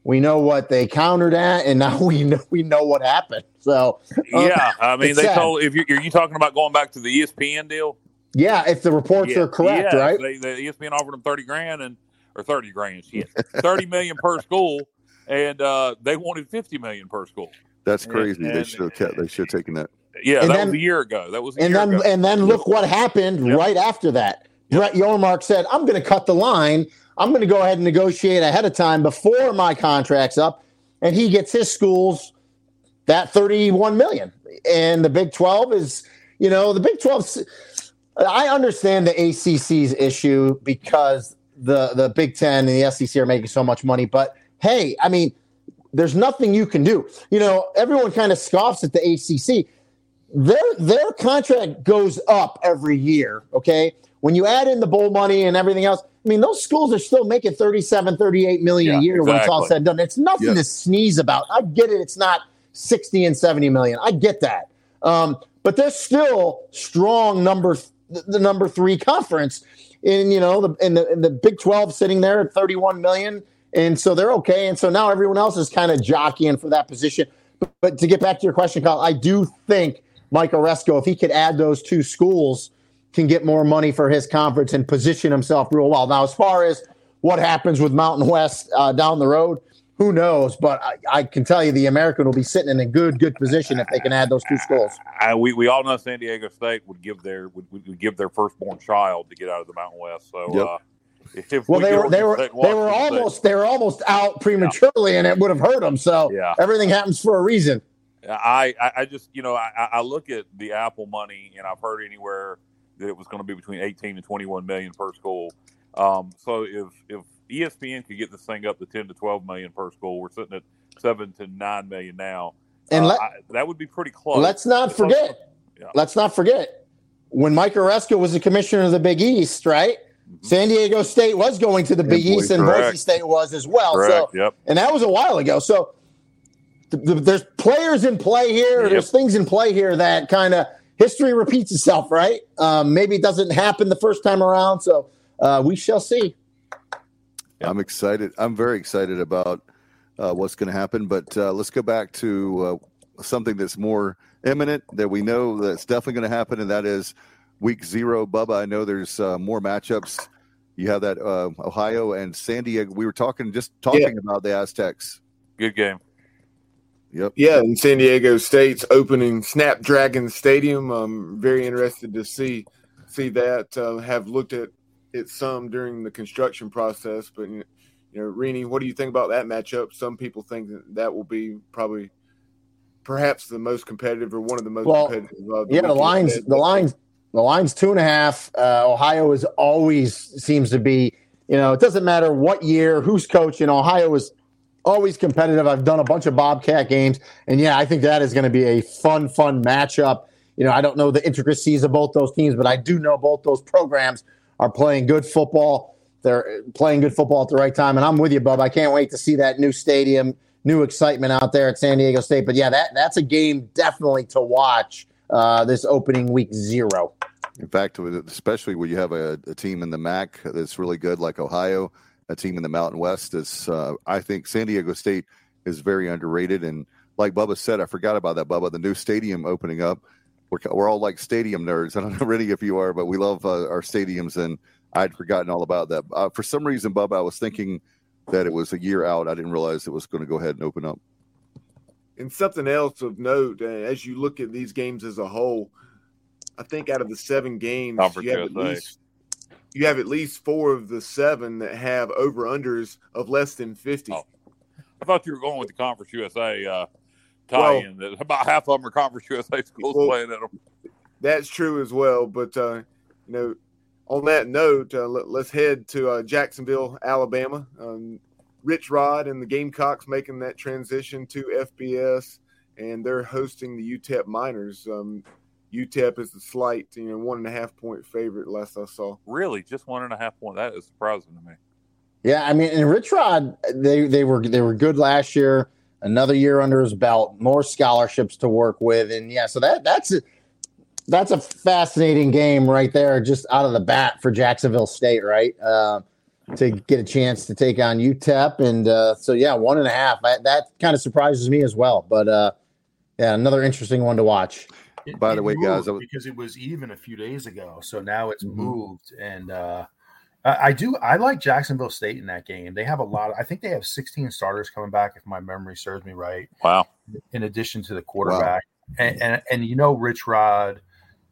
We know what they countered at, and now *laughs* we know we know what happened. So um, yeah, I mean, they sad. told if you, are you talking about going back to the ESPN deal? Yeah, if the reports yeah, are correct, yeah, right? They, the ESPN offered them thirty grand and or thirty grand, shit, thirty million per school, and uh, they wanted fifty million per school. That's crazy. And, they should have kept. They should have taken that. Yeah, and that then, was a year ago. That was and then ago. and then look what happened yep. right after that. Yep. Brett Yormark said, "I'm going to cut the line. I'm going to go ahead and negotiate ahead of time before my contract's up." And he gets his schools that 31 million. And the Big 12 is, you know, the Big 12. I understand the ACC's issue because the the Big Ten and the SEC are making so much money, but hey, I mean, there's nothing you can do. You know, everyone kind of scoffs at the ACC their their contract goes up every year okay? When you add in the bowl money and everything else i mean those schools are still making 37 38 million yeah, a year exactly. when it's all said and done. It's nothing yep. to sneeze about. I get it it's not 60 and 70 million. I get that. Um, but they're still strong number the number three conference in you know the in the, in the big 12 sitting there at 31 million and so they're okay and so now everyone else is kind of jockeying for that position but, but to get back to your question Kyle, i do think Mike Aresco, if he could add those two schools, can get more money for his conference and position himself real well. Now, as far as what happens with Mountain West uh, down the road, who knows? But I, I, can tell you the American will be sitting in a good, good position if they can add those two schools. I, we, we all know San Diego State would give their would, would give their firstborn child to get out of the Mountain West. So. Yep. Uh, *laughs* well, we they were they were they were almost they were almost out prematurely, yeah. and it would have hurt them. So yeah. everything happens for a reason. I, I just, you know, I, I look at the Apple money, and I've heard anywhere that it was going to be between 18 and 21 million per school. Um, so if if ESPN could get this thing up to 10 to 12 million per school, we're sitting at seven to nine million now. And uh, let, I, that would be pretty close. Let's not forget. Yeah. Let's not forget when Mike Aresco was the commissioner of the Big East, right? Mm-hmm. San Diego State was going to the Big East, and Boise State was as well. Correct. So, yep. and that was a while ago. So there's players in play here. Yep. There's things in play here that kind of history repeats itself, right? Um, maybe it doesn't happen the first time around, so uh, we shall see. I'm excited. I'm very excited about uh, what's going to happen. But uh, let's go back to uh, something that's more imminent that we know that's definitely going to happen, and that is week zero. Bubba, I know there's uh, more matchups. You have that uh, Ohio and San Diego. We were talking, just talking yeah. about the Aztecs. Good game. Yep. Yeah, and San Diego State's opening Snapdragon Stadium. I'm very interested to see see that. Uh, have looked at it some during the construction process, but you know, Rene, what do you think about that matchup? Some people think that that will be probably perhaps the most competitive or one of the most well, competitive. Uh, the yeah, the lines, the lines, the lines two and a half. Uh, Ohio is always seems to be. You know, it doesn't matter what year, who's coaching. Ohio is always competitive. I've done a bunch of Bobcat games, and yeah, I think that is going to be a fun, fun matchup. You know, I don't know the intricacies of both those teams, but I do know both those programs are playing good football. They're playing good football at the right time, and I'm with you, Bub. I can't wait to see that new stadium, new excitement out there at San Diego State. But yeah, that that's a game definitely to watch uh, this opening week zero. In fact, especially when you have a, a team in the MAC that's really good, like Ohio a team in the Mountain West. Is uh, I think San Diego State is very underrated. And like Bubba said, I forgot about that, Bubba. The new stadium opening up. We're, we're all like stadium nerds. *laughs* I don't know really if you are, but we love uh, our stadiums. And I'd forgotten all about that. Uh, for some reason, Bubba, I was thinking that it was a year out. I didn't realize it was going to go ahead and open up. And something else of note, uh, as you look at these games as a whole, I think out of the seven games, you have at least you have at least four of the seven that have over unders of less than 50. Oh, I thought you were going with the Conference USA uh, tie in. Well, about half of them are Conference USA schools well, playing at them. That's true as well. But, uh, you know, on that note, uh, let, us head to uh, Jacksonville, Alabama. Um, Rich Rod and the Gamecocks making that transition to FBS, and they're hosting the UTEP Miners. Um, UTEP is the slight, you know, one and a half point favorite. Last I saw. Really, just one and a half point. That is surprising to me. Yeah, I mean, and Rich Rod, they they were they were good last year. Another year under his belt, more scholarships to work with, and yeah, so that that's a, that's a fascinating game right there, just out of the bat for Jacksonville State, right? Uh, to get a chance to take on UTEP, and uh, so yeah, one and a half. I, that kind of surprises me as well, but uh, yeah, another interesting one to watch. It, By the way, guys, was, because it was even a few days ago, so now it's mm-hmm. moved, and uh, I do. I like Jacksonville State in that game. They have a lot. Of, I think they have 16 starters coming back, if my memory serves me right. Wow! In addition to the quarterback, wow. and, and, and you know Rich Rod,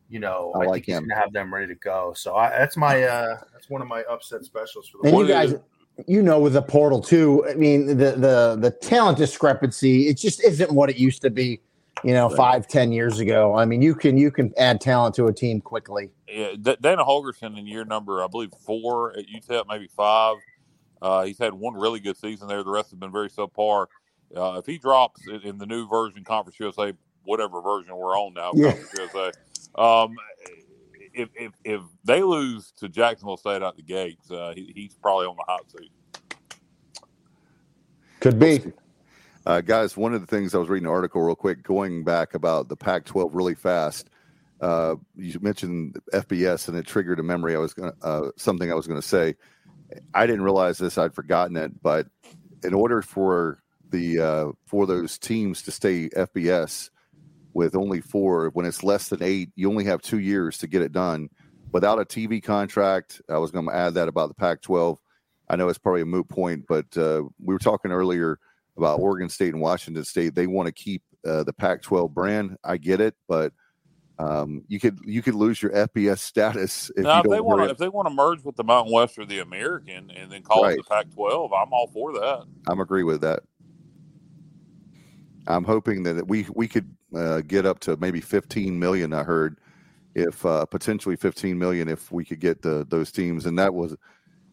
you know I, I like think him. he's gonna have them ready to go. So I, that's my uh that's one of my upset specials for the. And you guys, you know, with the portal too. I mean, the the the talent discrepancy it just isn't what it used to be you know, right. five, ten years ago. I mean, you can you can add talent to a team quickly. Yeah, Dana Holgorsen in year number, I believe, four at UTEP, maybe five. Uh, he's had one really good season there. The rest have been very subpar. Uh, if he drops in the new version, Conference USA, whatever version we're on now, yeah. Conference USA, um, if, if, if they lose to Jacksonville State out the gates, uh, he, he's probably on the hot seat. Could be. Uh, guys, one of the things I was reading an article real quick, going back about the Pac 12 really fast. Uh, you mentioned FBS and it triggered a memory. I was going uh, something I was going to say. I didn't realize this. I'd forgotten it, but in order for the uh, for those teams to stay FBS with only four, when it's less than eight, you only have two years to get it done. Without a TV contract, I was going to add that about the Pac-12. I know it's probably a moot point, but uh, we were talking earlier about Oregon State and Washington State. They want to keep uh, the Pac-12 brand. I get it, but um, you could you could lose your FBS status if now, if they want to if they want to merge with the Mountain West or the American and then call right. it the Pac-12. I'm all for that. I'm agree with that. I'm hoping that we we could uh, get up to maybe 15 million. I heard if uh, potentially 15 million if we could get the, those teams, and that was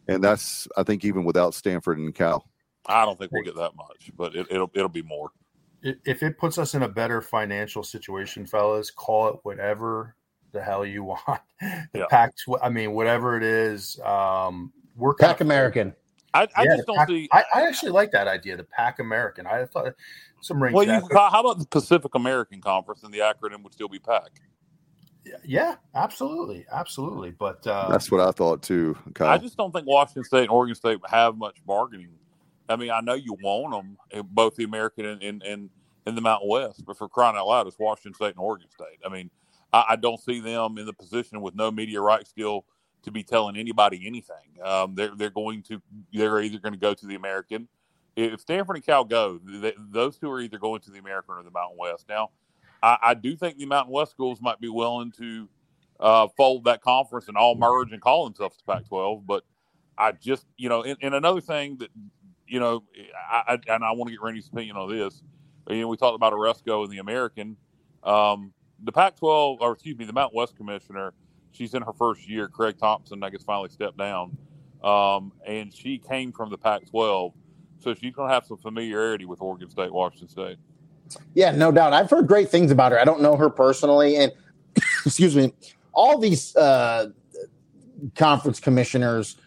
and that's I think even without Stanford and Cal. I don't think we'll get that much, but it, it'll it'll be more if it puts us in a better financial situation, fellas, call it whatever the hell you *laughs* want. The yeah. Pac, I mean, whatever it is, um, we're Pac American. I, I yeah, just don't Pac, see. I, I, actually like that idea, the Pac American. I thought some rings. Well, you, how about the Pacific American Conference, and the acronym would still be PAC? Yeah, absolutely, absolutely. But uh, that's what I thought too. Kyle. I just don't think Washington State and Oregon State have much bargaining I mean, I know you want them, both the American and, and, and, and the Mountain West, but for crying out loud, it's Washington State and Oregon State. I mean, I, I don't see them in the position with no media rights deal to be telling anybody anything. Um, they're they're going to they're either going to go to the American. If Stanford and Cal go, they, those two are either going to the American or the Mountain West. Now, I, I do think the Mountain West schools might be willing to uh, fold that conference and all merge and call themselves the Pac-12, but I just you know, and, and another thing that you know, I, I and I want to get Randy's opinion on this. You know, we talked about Aresco and the American. Um, the Pac-12, or excuse me, the Mountain West commissioner. She's in her first year. Craig Thompson, I guess, finally stepped down, um, and she came from the Pac-12, so she's going to have some familiarity with Oregon State, Washington State. Yeah, no doubt. I've heard great things about her. I don't know her personally, and *coughs* excuse me, all these uh, conference commissioners,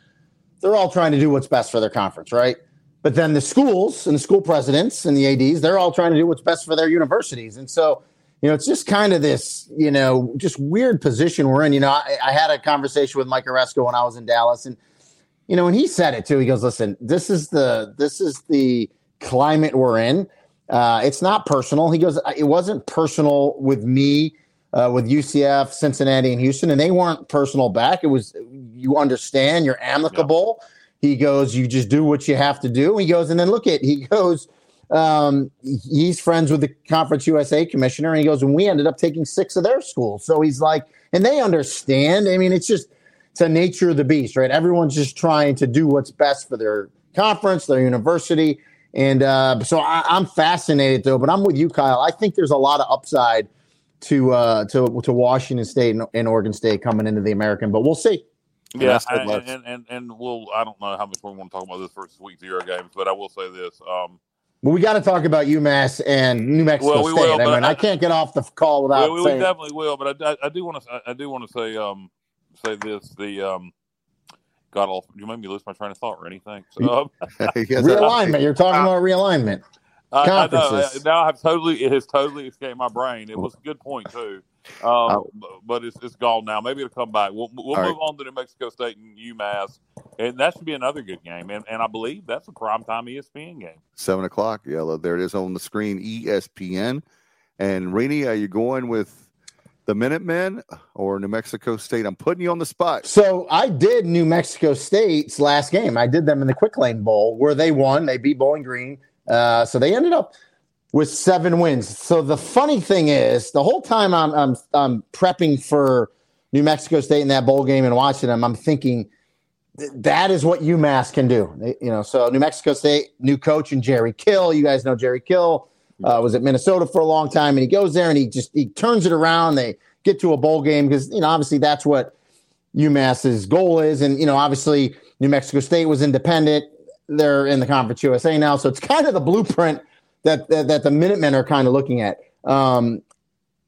they're all trying to do what's best for their conference, right? But then the schools and the school presidents and the ADs, they're all trying to do what's best for their universities. And so, you know, it's just kind of this, you know, just weird position we're in. You know, I, I had a conversation with Mike Aresco when I was in Dallas, and you know, and he said it too. He goes, "Listen, this is the this is the climate we're in. Uh, it's not personal." He goes, "It wasn't personal with me." Uh, with UCF, Cincinnati, and Houston, and they weren't personal back. It was you understand, you're amicable. Yeah he goes, you just do what you have to do. He goes, and then look at, he goes, um, he's friends with the Conference USA commissioner, and he goes, and we ended up taking six of their schools. So he's like, and they understand. I mean, it's just, it's a nature of the beast, right? Everyone's just trying to do what's best for their conference, their university. And uh, so I, am fascinated though, but I'm with you, Kyle. I think there's a lot of upside to uh, to to Washington State and, and Oregon State coming into the American, but we'll see. Yeah, and, and, and, and we'll I don't know how much we want to talk about this versus week zero games, but I will say this. Um, well, we got to talk about UMass and New Mexico well, we State. Will, I mean, I, I, can't get off the call without. we, we definitely will, but I, I, do want to I do want to say um say this the um got off. You made me lose my train of thought or anything. So, realignment. You're talking *laughs* about realignment. I, I know, now I've totally it has totally escaped my brain. It was a good point too, um, but it's it's gone now. Maybe it'll come back. We'll, we'll move right. on to New Mexico State and UMass, and that should be another good game. And, and I believe that's a prime time ESPN game. Seven o'clock. Yeah, there it is on the screen. ESPN. And Rene, are you going with the Minutemen or New Mexico State? I'm putting you on the spot. So I did New Mexico State's last game. I did them in the Quick Lane Bowl where they won. They beat Bowling Green. Uh, so they ended up with seven wins. So the funny thing is, the whole time I'm, I'm I'm prepping for New Mexico State in that bowl game and watching them, I'm thinking that is what UMass can do. You know, so New Mexico State, new coach and Jerry Kill. You guys know Jerry Kill uh, was at Minnesota for a long time, and he goes there and he just he turns it around. They get to a bowl game because you know obviously that's what UMass's goal is, and you know obviously New Mexico State was independent they're in the Conference USA now. So it's *laughs* kind of the blueprint that that, that the Minutemen are kind of looking at. Um,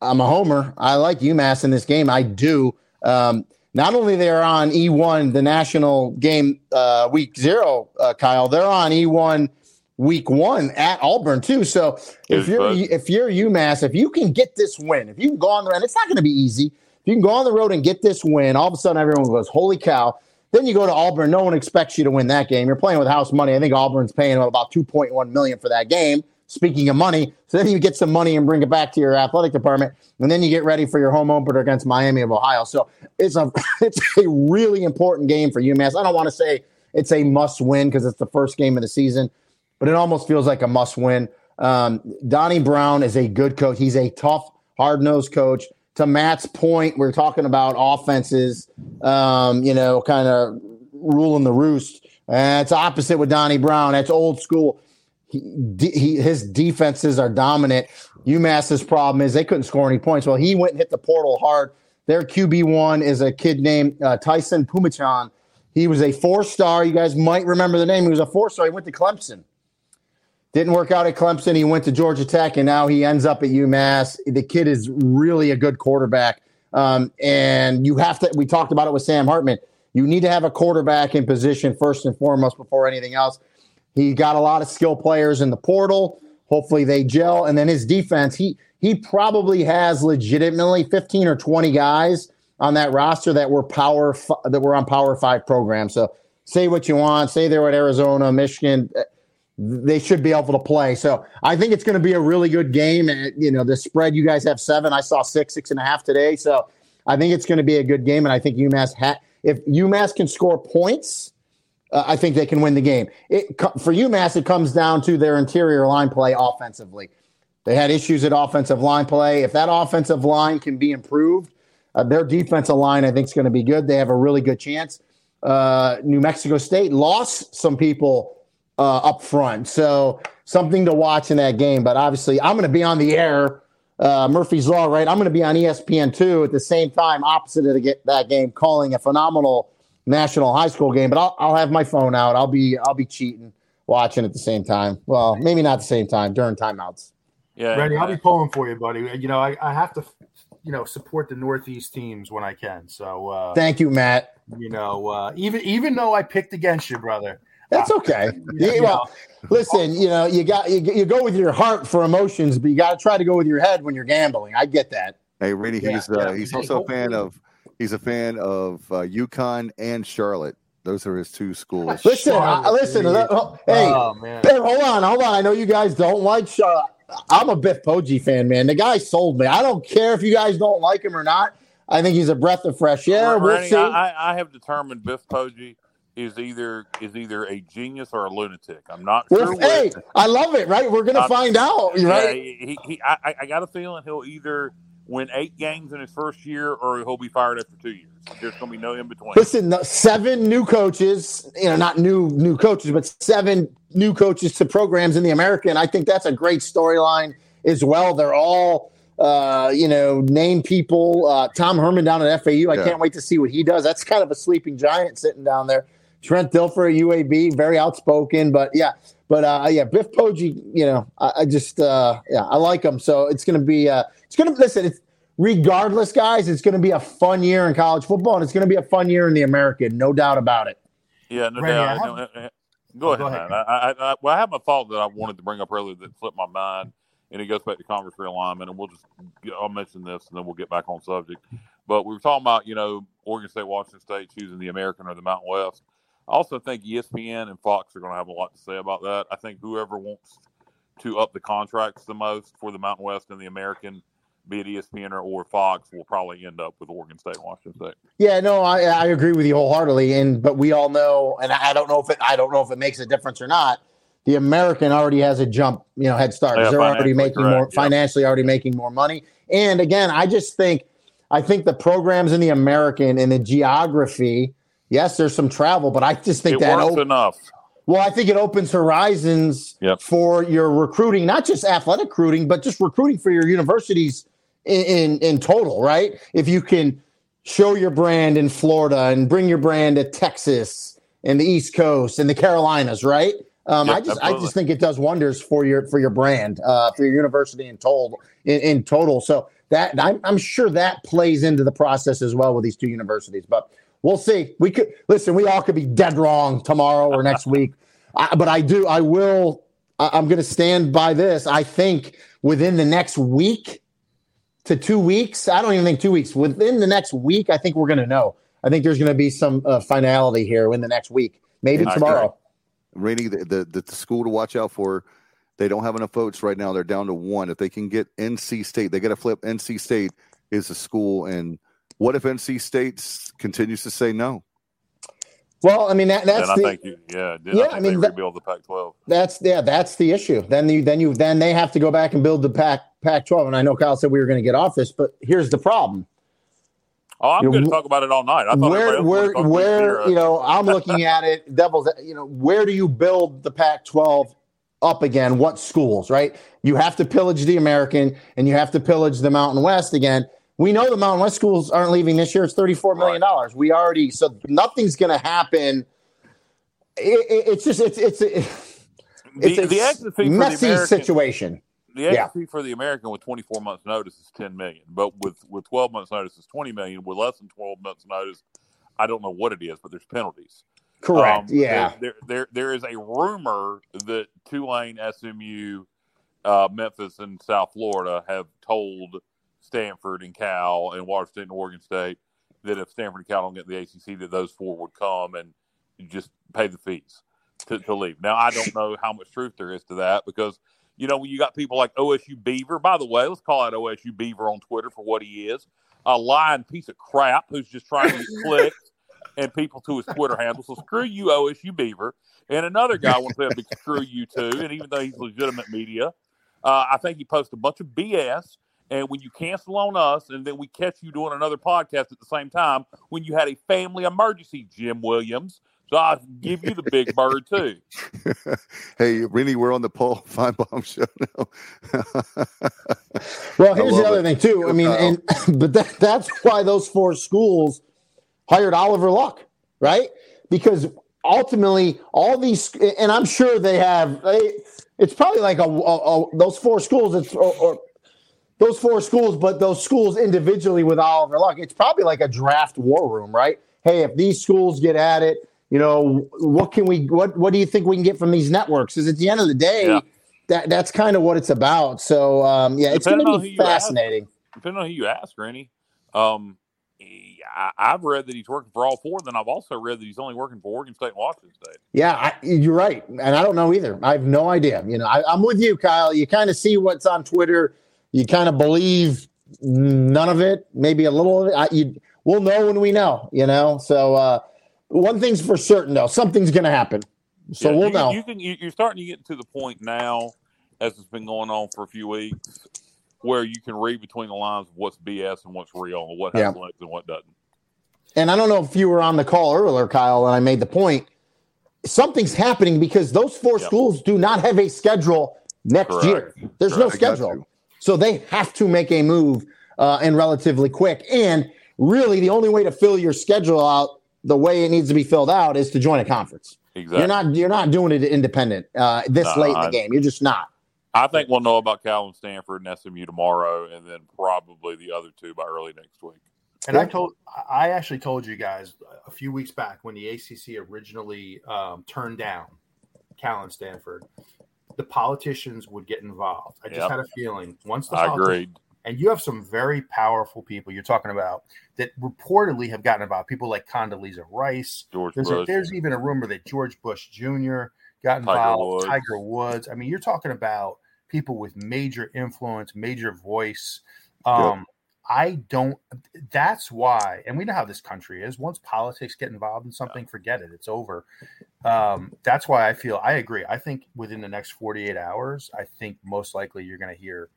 I'm a homer. I like UMass in this game. I do. Um, not only they're on E1, the national game uh, week zero, uh, Kyle. They're on E1 week one at Auburn too. So if you're if you're UMass, if you can get this win, if you can go on the and it's not going to be easy. If you can go on the road and get this win, all of a sudden everyone goes, "Holy cow!" Then you go to Auburn. No one expects you to win that game. You're playing with house money. I think Auburn's paying about 2.1 million for that game. Speaking of money, so then you get some money and bring it back to your athletic department, and then you get ready for your home opener against Miami of Ohio. So it's a *laughs* it's a really important game for UMass. I don't want to say it's a must win because it's the first game of the season, but it almost feels like a must win. Um, Donnie Brown is a good coach. He's a tough, hard nosed coach to Matt's point, we're talking about offenses, um, you know, kind of ruling the roost. And it's opposite with Donnie Brown. That's old school. He, his defenses are dominant. UMass's problem is they couldn't score any points. Well, he went and hit the portal hard. Their QB one is a kid named uh, Tyson Phommachanh. He was a four star. You guys might remember the name. He was a four star. He went to Clemson. Didn't work out at Clemson. He went to Georgia Tech, and now he ends up at UMass. The kid is really a good quarterback. Um, and you have to, we talked about it with Sam Hartman. You need to have a quarterback in position first and foremost before anything else. He got a lot of skill players in the portal. Hopefully they gel. And then his defense, he he probably has legitimately 15 or 20 guys on that roster that were power that were on power five programs. So say what you want, say they're at Arizona, Michigan eh, they should be able to play. So I think it's going to be a really good game. And, you know, the spread, you guys have seven. I saw six, six and a half today. So I think it's going to be a good game. And I think UMass, ha- if UMass can score points, uh, I think they can win the game. It, for UMass, it comes down to their interior line play offensively. They had issues at offensive line play. If that offensive line can be improved, uh, their defensive line, I think, is going to be good. They have a really good chance. Uh, New Mexico State lost some people uh, up front. So something to watch in that game. But obviously, I'm going to be on the air. Uh, Murphy's Law, right? I'm going to be on ESPN two at the same time, opposite of the, that game, calling a phenomenal national high school game. But I'll, I'll have my phone out. I'll be I'll be cheating, watching at the same time. Well, maybe not the same time during timeouts. Yeah, Randy, I'll be pulling for you, buddy. You know, I, I have to, you know, support the Northeast teams when I can. So uh, thank you, Matt. You know, uh, even even though I picked against you, brother, that's okay. *laughs* yeah, well, listen, you know, you got you, you go with your heart for emotions, but you got to try to go with your head when you're gambling. I get that. Hey, Rene, he's yeah, uh, he's also a fan of he's a fan of uh, UConn and Charlotte. Those are his two schools. *laughs* Listen, uh, listen. Uh, hey, oh, hey, hold on, hold on. I know you guys don't like Charlotte. I'm a Biff Poggi fan, man. The guy sold me. I don't care if you guys don't like him or not. I think he's a breath of fresh air. We'll see. I, I have determined Biff Poggi is either is either a genius or a lunatic. I'm not well, sure. Hey, which. I love it. Right, we're gonna find out. Right? Yeah, he, he, I, I got a feeling he'll either win eight games in his first year or he'll be fired after two years. There's gonna be no in between. Listen, seven new coaches. You know, not new new coaches, but seven new coaches to programs in the American. I think that's a great storyline as well. They're all. Uh, you know, name people. Uh, Tom Herman down at FAU. I yeah. can't wait to see what he does. That's kind of a sleeping giant sitting down there. Trent Dilfer, at UAB, very outspoken, but yeah, but uh, yeah, Biff Poggi, you know, I, I just uh, yeah, I like him. So it's gonna be uh, it's gonna listen. It's regardless, guys. It's gonna be a fun year in college football, and it's gonna be a fun year in the American, no doubt about it. Yeah, no Randy, doubt. Have, oh, go, oh, ahead, go ahead, man. I, I, I, well, I have a thought that I wanted to bring up earlier that slipped my mind, and it goes back to conference realignment, and we'll just I'll mention this, and then we'll get back on subject. But we were talking about you know Oregon State, Washington State choosing the American or the Mountain West. I also think ESPN and Fox are going to have a lot to say about that. I think whoever wants to up the contracts the most for the Mountain West and the American be it ESPN or, or Fox, will probably end up with Oregon State, Washington State. Yeah, no, I, I agree with you wholeheartedly. And but we all know, and I don't know if it, I don't know if it makes a difference or not. The American already has a jump, you know, head start. Yeah, They're already making correct. more financially, already making more money. And again, I just think, I think the programs in the American and the geography. Yes, there's some travel, but I just think it that works op- enough. Well, I think it opens horizons yep. for your recruiting, not just athletic recruiting, but just recruiting for your universities in, in, in total, right? If you can show your brand in Florida and bring your brand to Texas and the East Coast and the Carolinas, right? Um, I just absolutely. I just think it does wonders for your for your brand, uh, for your university in total in, in total. So that I'm, I'm sure that plays into the process as well with these two universities. But we'll see. We could listen. We all could be dead wrong tomorrow or next *laughs* week. I, but I do. I will. I, I'm going to stand by this. I think within the next week, to two weeks. I don't even think two weeks. Within the next week, I think we're going to know. I think there's going to be some uh, finality here in the next week, maybe and tomorrow. Rene, the, the, the school to watch out for. They don't have enough votes right now. They're down to one. If they can get NC State, they got to flip. NC State is a school, and what if NC State continues to say no? Well, I mean that, that's then the, I think you, yeah, yeah. I, I mean, that, rebuild the Pac-12. That's yeah, that's the issue. Then you then you then they have to go back and build the Pac Pac-12. And I know Kyle said we were going to get off this, but here's the problem. Oh, I'm going to talk about it all night. I thought where, where, where, you know, I'm looking *laughs* at it. Devils, you know, where do you build the Pac-12 up again? What schools, right? You have to pillage the American, and you have to pillage the Mountain West again. We know the Mountain West schools aren't leaving this year. It's $34 million. Right. We already, so nothing's going to happen. It, it, it's just, it's, it's, it, it's the, a the messy situation. The equity yeah. for the American with 24 months notice is 10 million, but with, with 12 months notice is 20 million. With less than 12 months notice, I don't know what it is, but there's penalties. Correct. Um, yeah. There, there, there is a rumor that Tulane, SMU, uh, Memphis, and South Florida have told Stanford and Cal and Washington and Oregon State that if Stanford and Cal don't get the ACC, that those four would come and just pay the fees to, to leave. Now, I don't know how much truth there is to that because, you know, when you got people like OSU Beaver, by the way, let's call out OSU Beaver on Twitter for what he is a lying piece of crap who's just trying to get *laughs* clicks and people to his Twitter handle. So screw you, OSU Beaver. And another guy wants to big screw you too. And even though he's legitimate media, uh, I think he posted a bunch of BS and when you cancel on us, and then we catch you doing another podcast at the same time, when you had a family emergency, Jim Williams. So I give you the big bird too. *laughs* hey, Rene, we're on the Paul *laughs* Finebaum show now. well, here's the other it. thing too. I mean, and *laughs* but that, that's why those four schools hired Oliver Luck, right? Because ultimately, all these, and I'm sure they have. They, it's probably like a, a, a those four schools. It's or, or those four schools, but those schools individually with Oliver Luck, it's probably like a draft war room, right? Hey, if these schools get at it, you know, what can we what what do you think we can get from these networks? Because at the end of the day, yeah. that that's kind of what it's about. So um, yeah, it's going to be fascinating. Ask, depending on who you ask, Rene. Um, I, have read that he's working for all four. Then I've also read that he's only working for Oregon State and Washington State. Yeah, I, you're right, and I don't know either. I have no idea. You know, I, I'm with you, Kyle. You kind of see what's on Twitter you kind of believe none of it, maybe a little of it. I, you, we'll know when we know, you know. So uh, one thing's for certain, though, something's going to happen. So yeah, we'll you, know. You can, you're starting to get to the point now, as it's been going on for a few weeks, where you can read between the lines of what's BS and what's real, and what has yeah. legs and what doesn't. And I don't know if you were on the call earlier, Kyle, and I made the point. Something's happening because those four yep. schools do not have a schedule next Correct. year. There's Correct. no schedule. So they have to make a move uh, and relatively quick. And really, the only way to fill your schedule out the way it needs to be filled out is to join a conference. Exactly. You're not you're not doing it independent uh, this late in the I, game. You're just not. I think we'll know about Cal and Stanford and SMU tomorrow, and then probably the other two by early next week. And I told, I actually told you guys a few weeks back when the ACC originally um, turned down Cal and Stanford, the politicians would get involved. I just yep. had a feeling once the I agreed. And you have some very powerful people you're talking about that reportedly have gotten involved. People like Condoleezza Rice. George there's, Bush. A, there's even a rumor that George Bush Jr. got involved. Tiger Woods. Tiger Woods. I mean, you're talking about people with major influence, major voice. Um, yep. I don't. That's why, and we know how this country is. Once politics get involved in something, forget it. It's over. Um, that's why I feel I agree. I think within the next 48 hours, I think most likely you're going to hear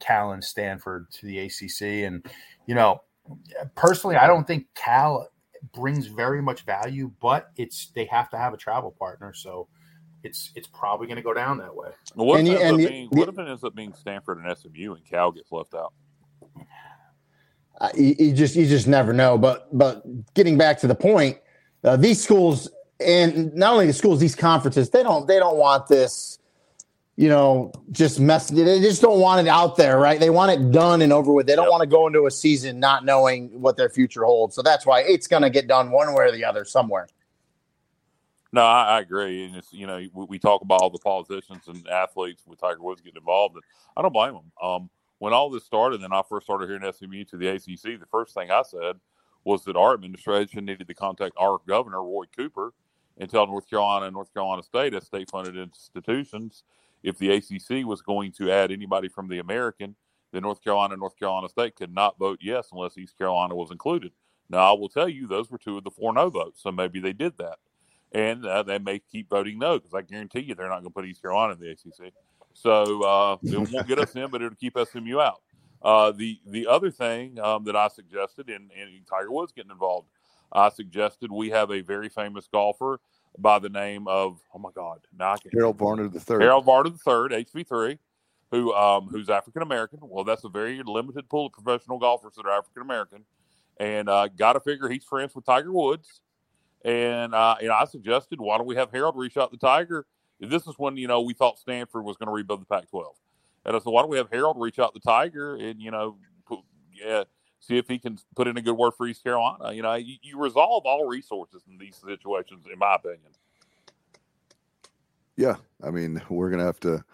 Cal and Stanford to the ACC. And you know, personally, I don't think Cal brings very much value, but it's they have to have a travel partner. So it's it's probably going to go down that way. Well, what, if, you, it being, what if it ends up being Stanford and SMU and Cal gets left out? Uh, you, you, just you just never know. But but getting back to the point, uh, these schools and not only the schools, these conferences, they don't they don't want this, you know, just mess. They just don't want it out there, right? They want it done and over with. They don't yep. want to go into a season not knowing what their future holds. So that's why it's going to get done one way or the other somewhere. No, I, I, agree, and it's you know we, we, talk about all the politicians and athletes with Tiger Woods getting involved, and I don't blame them. Um, when all this started, and I first started hearing SMU to the ACC, the first thing I said was that our administration needed to contact our governor, Roy Cooper, and tell North Carolina and North Carolina State as state-funded institutions if the ACC was going to add anybody from the American, then North Carolina and North Carolina State could not vote yes unless East Carolina was included. Now, I will tell you, those were two of the four no votes, so maybe they did that. And uh, they may keep voting no because I guarantee you they're not going to put East Carolina in the ACC. So uh, it won't get us in, but it'll keep SMU out. Uh, the the other thing um, that I suggested, and, and Tiger Woods getting involved, I suggested we have a very famous golfer by the name of oh my God, now Harold Varner the third. Harold Varner the third, HV three, who um, who's African American. Well, that's a very limited pool of professional golfers that are African American, and uh, got to figure he's friends with Tiger Woods. And uh, and I suggested, why don't we have Harold reach out to Tiger this is when you know we thought Stanford was going to rebuild the Pac-12, and I said, why don't we have Harold reach out to Tiger and you know, put, yeah, see if he can put in a good word for East Carolina. You know, you, you resolve all resources in these situations, in my opinion. Yeah, I mean, we're going to have to.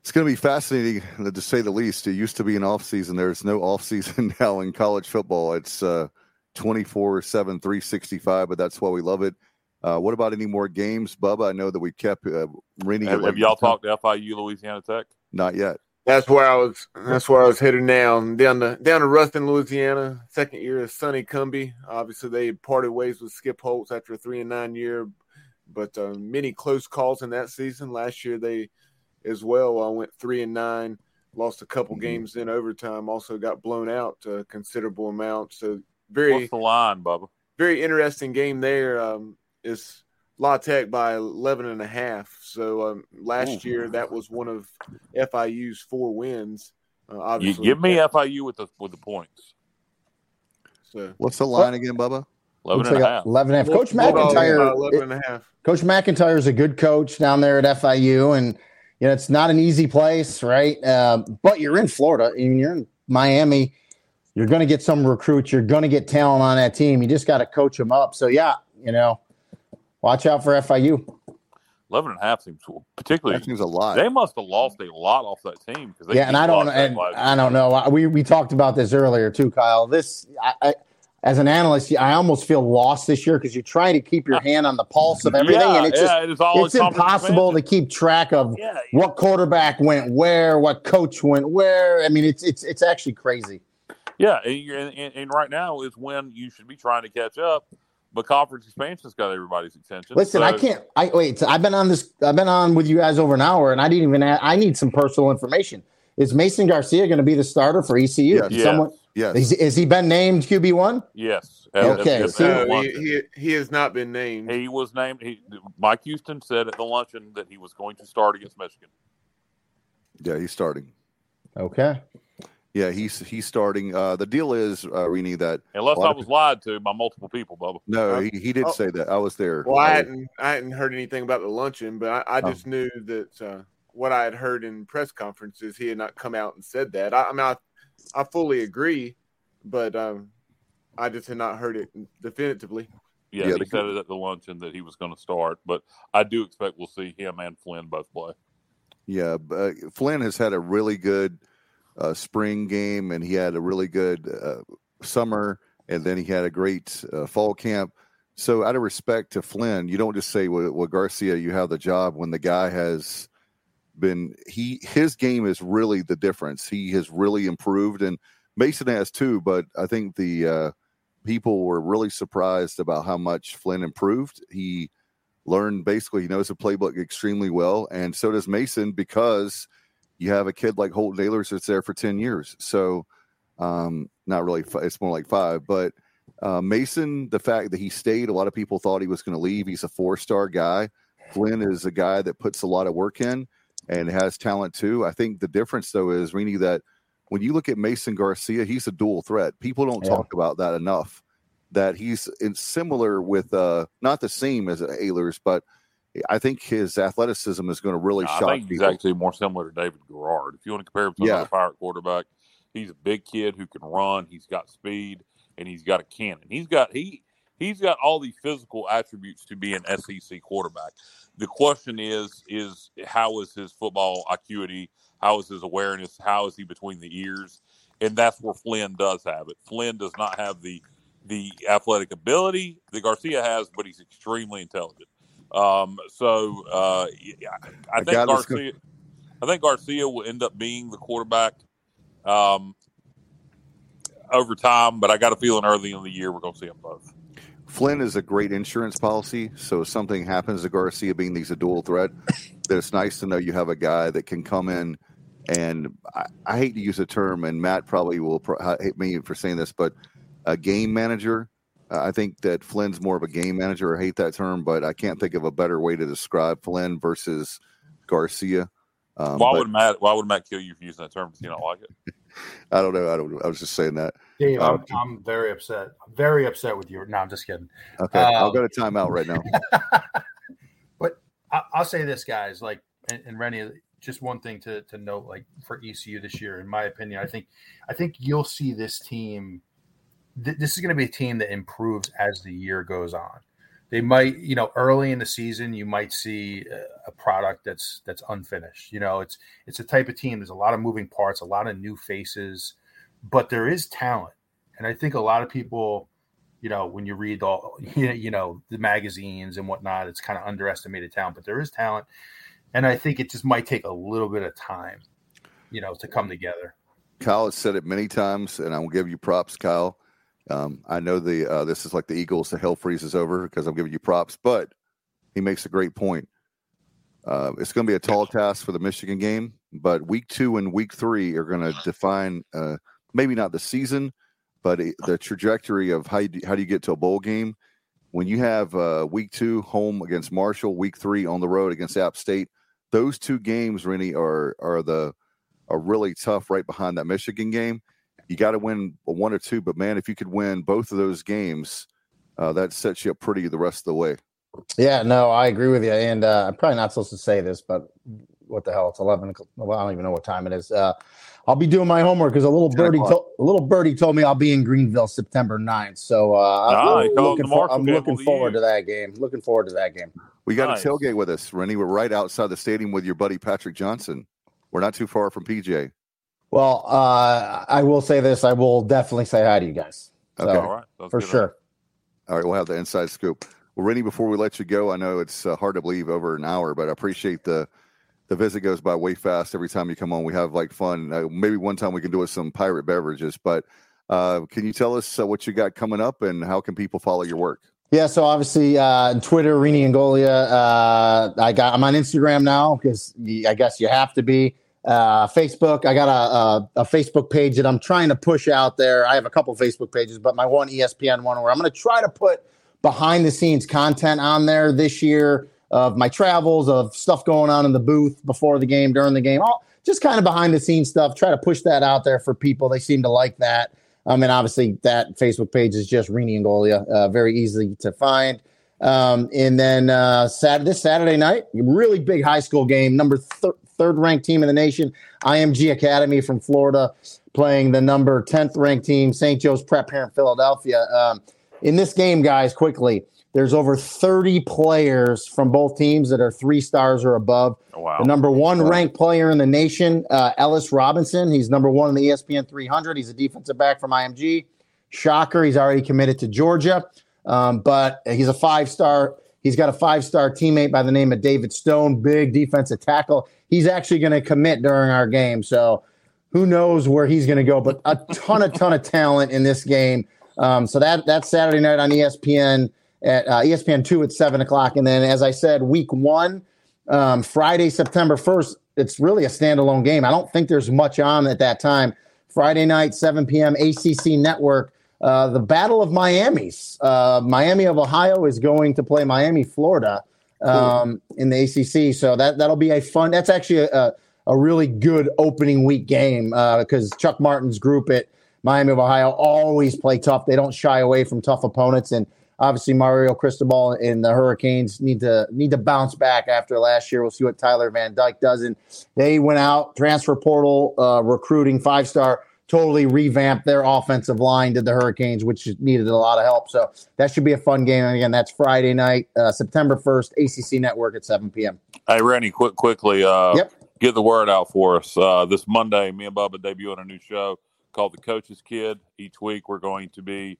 It's going to be fascinating, to say the least. It used to be an off season. There's no off season *laughs* now in college football. It's uh, 24 7, 365, but that's why we love it. Uh, what about any more games, Bubba? I know that we kept uh, ringing. Have, have y'all talked to FIU Louisiana Tech? Not yet. That's where I was. That's where I was headed now. Down to down to Ruston, Louisiana. Second year of Sonny Cumbie. Obviously, they parted ways with Skip Holtz after a three and nine year, but uh, many close calls in that season. Last year, they as well uh, went three and nine. Lost a couple mm-hmm. games in overtime. Also got blown out a considerable amount. So very. What's the line, Bubba? Very interesting game there. Um, is La Tech by 11 and a half. So um, last Ooh. year that was one of FIU's four wins. Uh, obviously, you give me FIU with the with the points. So what's the line again, Bubba? 11 and, like a half. 11 and a half. Coach MacIntyre. 11 and a half. Coach MacIntyre is a good coach down there at FIU, and you know it's not an easy place, right? Uh, but you're in Florida, and you're in Miami. You're going to get some recruits. You're going to get talent on that team. You just got to coach them up. So yeah, you know, Watch out for FIU. 11 and a half seems particularly that seems a lot. They must have lost a lot off that team because yeah, and I don't and I don't know. We we talked about this earlier too, Kyle. This I, I, as an analyst, I almost feel lost this year because you're trying to keep your *laughs* hand on the pulse of everything, yeah, and it's yeah, just it it's impossible to keep track of yeah, what quarterback went where, what coach went where. I mean, it's it's it's actually crazy. Yeah, and, and, and right now is when you should be trying to catch up but conference expansion's got everybody's attention. Listen, so. I can't. I wait. I've been on this. I've been on with you guys over an hour, and I didn't even. Add, I need some personal information. Is Mason Garcia going to be the starter for ECU? Yes. Someone, yes. Is, is, he been named QB one? Yes. Okay. no, he, he, he, has not been named. He was named. He, Mike Houston said at the luncheon that he was going to start against Michigan. Yeah, he's starting. Okay. Yeah, he's he's starting. Uh, the deal is, uh, Rene, that unless I was of, lied to by multiple people, Bubba. No, he, he did oh, say that. I was there. Well, I hadn't I hadn't heard anything about the luncheon, but I, I oh. just oh. knew that uh, what I had heard in press conferences, he had not come out and said that. I, I mean, I, I fully agree, but um, I just had not heard it definitively. Yeah, yeah he said it at the luncheon that he was going to start, but I do expect we'll see him and Flinn both play. Yeah, uh, Flinn has had a really good uh, spring game, and he had a really good uh, summer, and then he had a great uh, fall camp. So, out of respect to Flinn, you don't just say, "Well, well Garcia, you have the job." When the guy has been, he his game is really the difference. He has really improved, and Mason has too. But I think the uh, people were really surprised about how much Flinn improved. He learned basically he knows the playbook extremely well, and so does Mason because you have a kid like Holton Ahlers that's there for ten years. So, um, not really, it's more like five. But uh, Mason, the fact that he stayed, a lot of people thought he was going to leave. He's a four star guy. Flinn is a guy that puts a lot of work in and has talent too. I think the difference though is Rene that when you look at Mason Garcia, he's a dual threat. People don't yeah. talk about that enough. That he's in similar with uh not the same as Ahlers, but I think his athleticism is going to really shock. I think he's actually more similar to David Garrard. If you want to compare him to yeah. another Pirate quarterback, he's a big kid who can run. He's got speed and he's got a cannon. He's got he he's got all the physical attributes to be an SEC quarterback. The question is is how is his football acuity? How is his awareness? How is he between the ears? And that's where Flinn does have it. Flinn does not have the the athletic ability that Garcia has, but he's extremely intelligent. Um, so uh, I, I think Garcia, I think Garcia will end up being the quarterback um, over time, but I got a feeling early in the year we're going to see them both. Flinn is a great insurance policy. So if something happens to Garcia being he's a dual threat, that it's nice to know you have a guy that can come in and I, I hate to use a term, and Matt probably will pro- hate me for saying this, but a game manager. I think that Flinn's more of a game manager. I hate that term, but I can't think of a better way to describe Flinn versus Garcia. Um, why but, would Matt? Why would Matt kill you for using that term? Because you don't like it. *laughs* I don't know. I don't. I was just saying that. Dave, um, I'm, I'm, very upset. I'm very upset with you. No, I'm just kidding. Okay, um, I'll go to timeout right now. *laughs* but I, will say this, guys. Like, and, and Rene, just one thing to to note, like for ECU this year, in my opinion, I think I think you'll see this team. Th- this is going to be a team that improves as the year goes on. They might, you know, early in the season, you might see a, product that's that's unfinished. You know, it's it's a type of team. There's a lot of moving parts, a lot of new faces, but there is talent, and I think a lot of people you know, when you read all, *laughs* you know, the magazines and whatnot, it's kind of underestimated talent, but there is talent and I think it just might take a little bit of time, you know, to come together. Kyle has said it many times, and I will give you props, Kyle. Um, I know the uh, this is like the Eagles, the hell freezes over because I'm giving you props, but he makes a great point. Uh, it's going to be a tall task for the Michigan game, but week two and week three are going to define uh, maybe not the season, but the trajectory of how you do, how do you get to a bowl game. When you have uh, week two home against Marshall, week three on the road against App State, those two games, Rene, are are the are really tough right behind that Michigan game. You got to win one or two, but man, if you could win both of those games, uh, that sets you up pretty the rest of the way. Yeah, no, I agree with you. And uh, I'm probably not supposed to say this, but what the hell? It's 11. Well, I don't even know what time it is. Uh, I'll be doing my homework because a little birdie, to- a little birdie told me I'll be in Greenville September 9th. So uh, I'm looking, for- I'm looking forward to that game. Looking forward to that game. We got nice. a tailgate with us, Rene. We're right outside the stadium with your buddy Patrick Johnson. We're not too far from PJ. Well, uh, I will say this. I will definitely say hi to you guys. So, okay. All right. for sure. All right. We'll have the inside scoop. Well, Rene, before we let you go, I know it's uh, hard to believe over an hour, but I appreciate the the visit goes by way fast every time you come on. We have like fun. Uh, maybe one time we can do it some pirate beverages. But uh, can you tell us uh, what you got coming up and how can people follow your work? Yeah, so obviously uh, Twitter, Rene Ingoglia. Uh, I got I'm on Instagram now because I guess you have to be. Uh, Facebook, I got a, a, a, Facebook page that I'm trying to push out there. I have a couple Facebook pages, but my one ESPN one where I'm going to try to put behind the scenes content on there this year of my travels, of stuff going on in the booth before the game, during the game, all just kind of behind the scenes stuff. Try to push that out there for people. They seem to like that. Um, mean, obviously, that Facebook page is just Rene Ingoglia, uh, very easy to find. Um, and then uh, Saturday, this Saturday night, really big high school game, number th- third ranked team in the nation, IMG Academy from Florida, playing the number 10th ranked team, St. Joe's Prep here in Philadelphia. Um, in this game, guys, quickly, there's over 30 players from both teams that are three stars or above. Oh, wow. The number one ranked player in the nation, uh, Ellis Robinson. He's number one in the ESPN 300. He's a defensive back from IMG. Shocker, he's already committed to Georgia, um, but he's a five star. He's got a five star teammate by the name of David Stone, big defensive tackle. He's actually going to commit during our game. So who knows where he's going to go, but a ton, a ton of talent in this game. Um, so that that's Saturday night on ESPN at uh, ESPN two at seven o'clock, and then as I said, week one, um, Friday, September first. It's really a standalone game. I don't think there's much on at that time. Friday night, 7 p.m. ACC Network. Uh, the Battle of Miami's. Uh, Miami of Ohio is going to play Miami, Florida, um, in the ACC. So that that'll be a fun. That's actually a, a really good opening week game because uh, Chuck Martin's group at Miami of Ohio always play tough. They don't shy away from tough opponents, and obviously Mario Cristobal and the Hurricanes need to need to bounce back after last year. We'll see what Tyler Van Dyke does. And they went out transfer portal uh, recruiting five star. Totally revamped their offensive line. Did the Hurricanes, which needed a lot of help. So that should be a fun game. And again, that's Friday night, uh, September first, ACC Network at seven p.m. Hey, Randy, quick, quickly. Uh, yep get the word out for us. Uh, this Monday, me and Bubba debut on a new show called The Coach's Kid. Each week, we're going to be